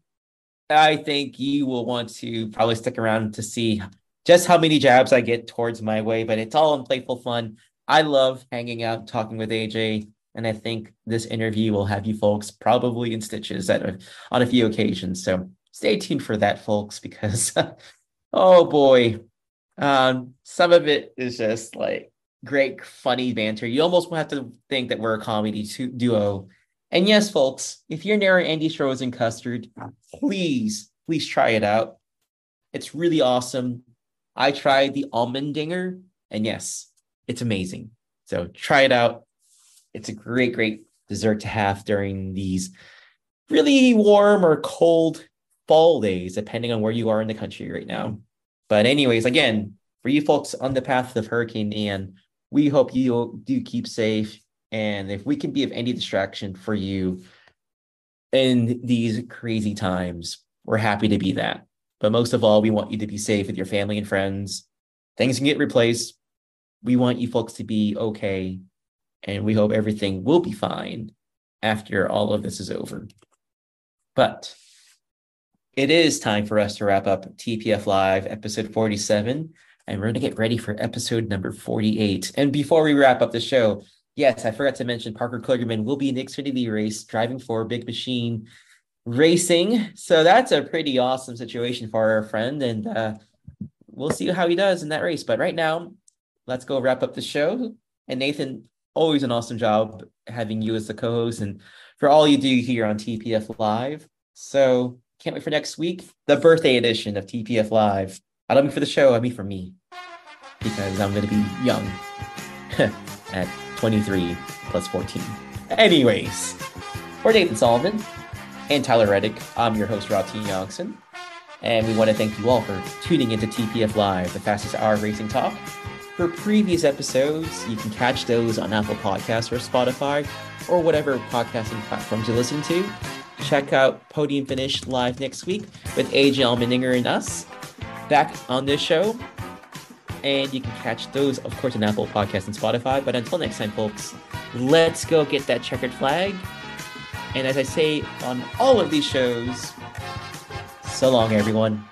I think you will want to probably stick around to see just how many jabs I get towards my way. But it's all in playful fun. I love hanging out, talking with AJ. And I think this interview will have you folks probably in stitches at on a few occasions. So stay tuned for that, folks, because oh boy, um, some of it is just like great, funny banter. You almost have to think that we're a comedy duo. And yes, folks, if you're near Andy's Frozen Custard, please, please try it out. It's really awesome. I tried the almond dinger, and yes, it's amazing. So try it out it's a great, great dessert to have during these really warm or cold fall days, depending on where you are in the country right now. But, anyways, again, for you folks on the path of Hurricane Ian, we hope you do keep safe. And if we can be of any distraction for you in these crazy times, we're happy to be that. But most of all, we want you to be safe with your family and friends. Things can get replaced. We want you folks to be okay and we hope everything will be fine after all of this is over. But it is time for us to wrap up TPF Live episode 47, and we're going to get ready for episode number 48. And before we wrap up the show, yes, I forgot to mention Parker Kligerman will be in the Xfinity race driving for Big Machine racing. So that's a pretty awesome situation for our friend, and uh, we'll see how he does in that race. But right now, let's go wrap up the show. And Nathan, always an awesome job having you as the co-host and for all you do here on TPF Live. So can't wait for next week, the birthday edition of TPF Live. I don't mean for the show, I mean for me. Because I'm gonna be young at 23 plus 14. Anyways, for Nathan Solomon and Tyler Reddick, I'm your host, Rob Tiongson. And we want to thank you all for tuning into TPF Live, the fastest hour racing talk. For previous episodes, you can catch those on Apple Podcasts or Spotify or whatever podcasting platforms you listen to. Check out Podium Finish live next week with AJ Allmendinger and us back on this show. And you can catch those, of course, on Apple Podcasts and Spotify. But until next time, folks, let's go get that checkered flag. And as I say on all of these shows, so long, everyone.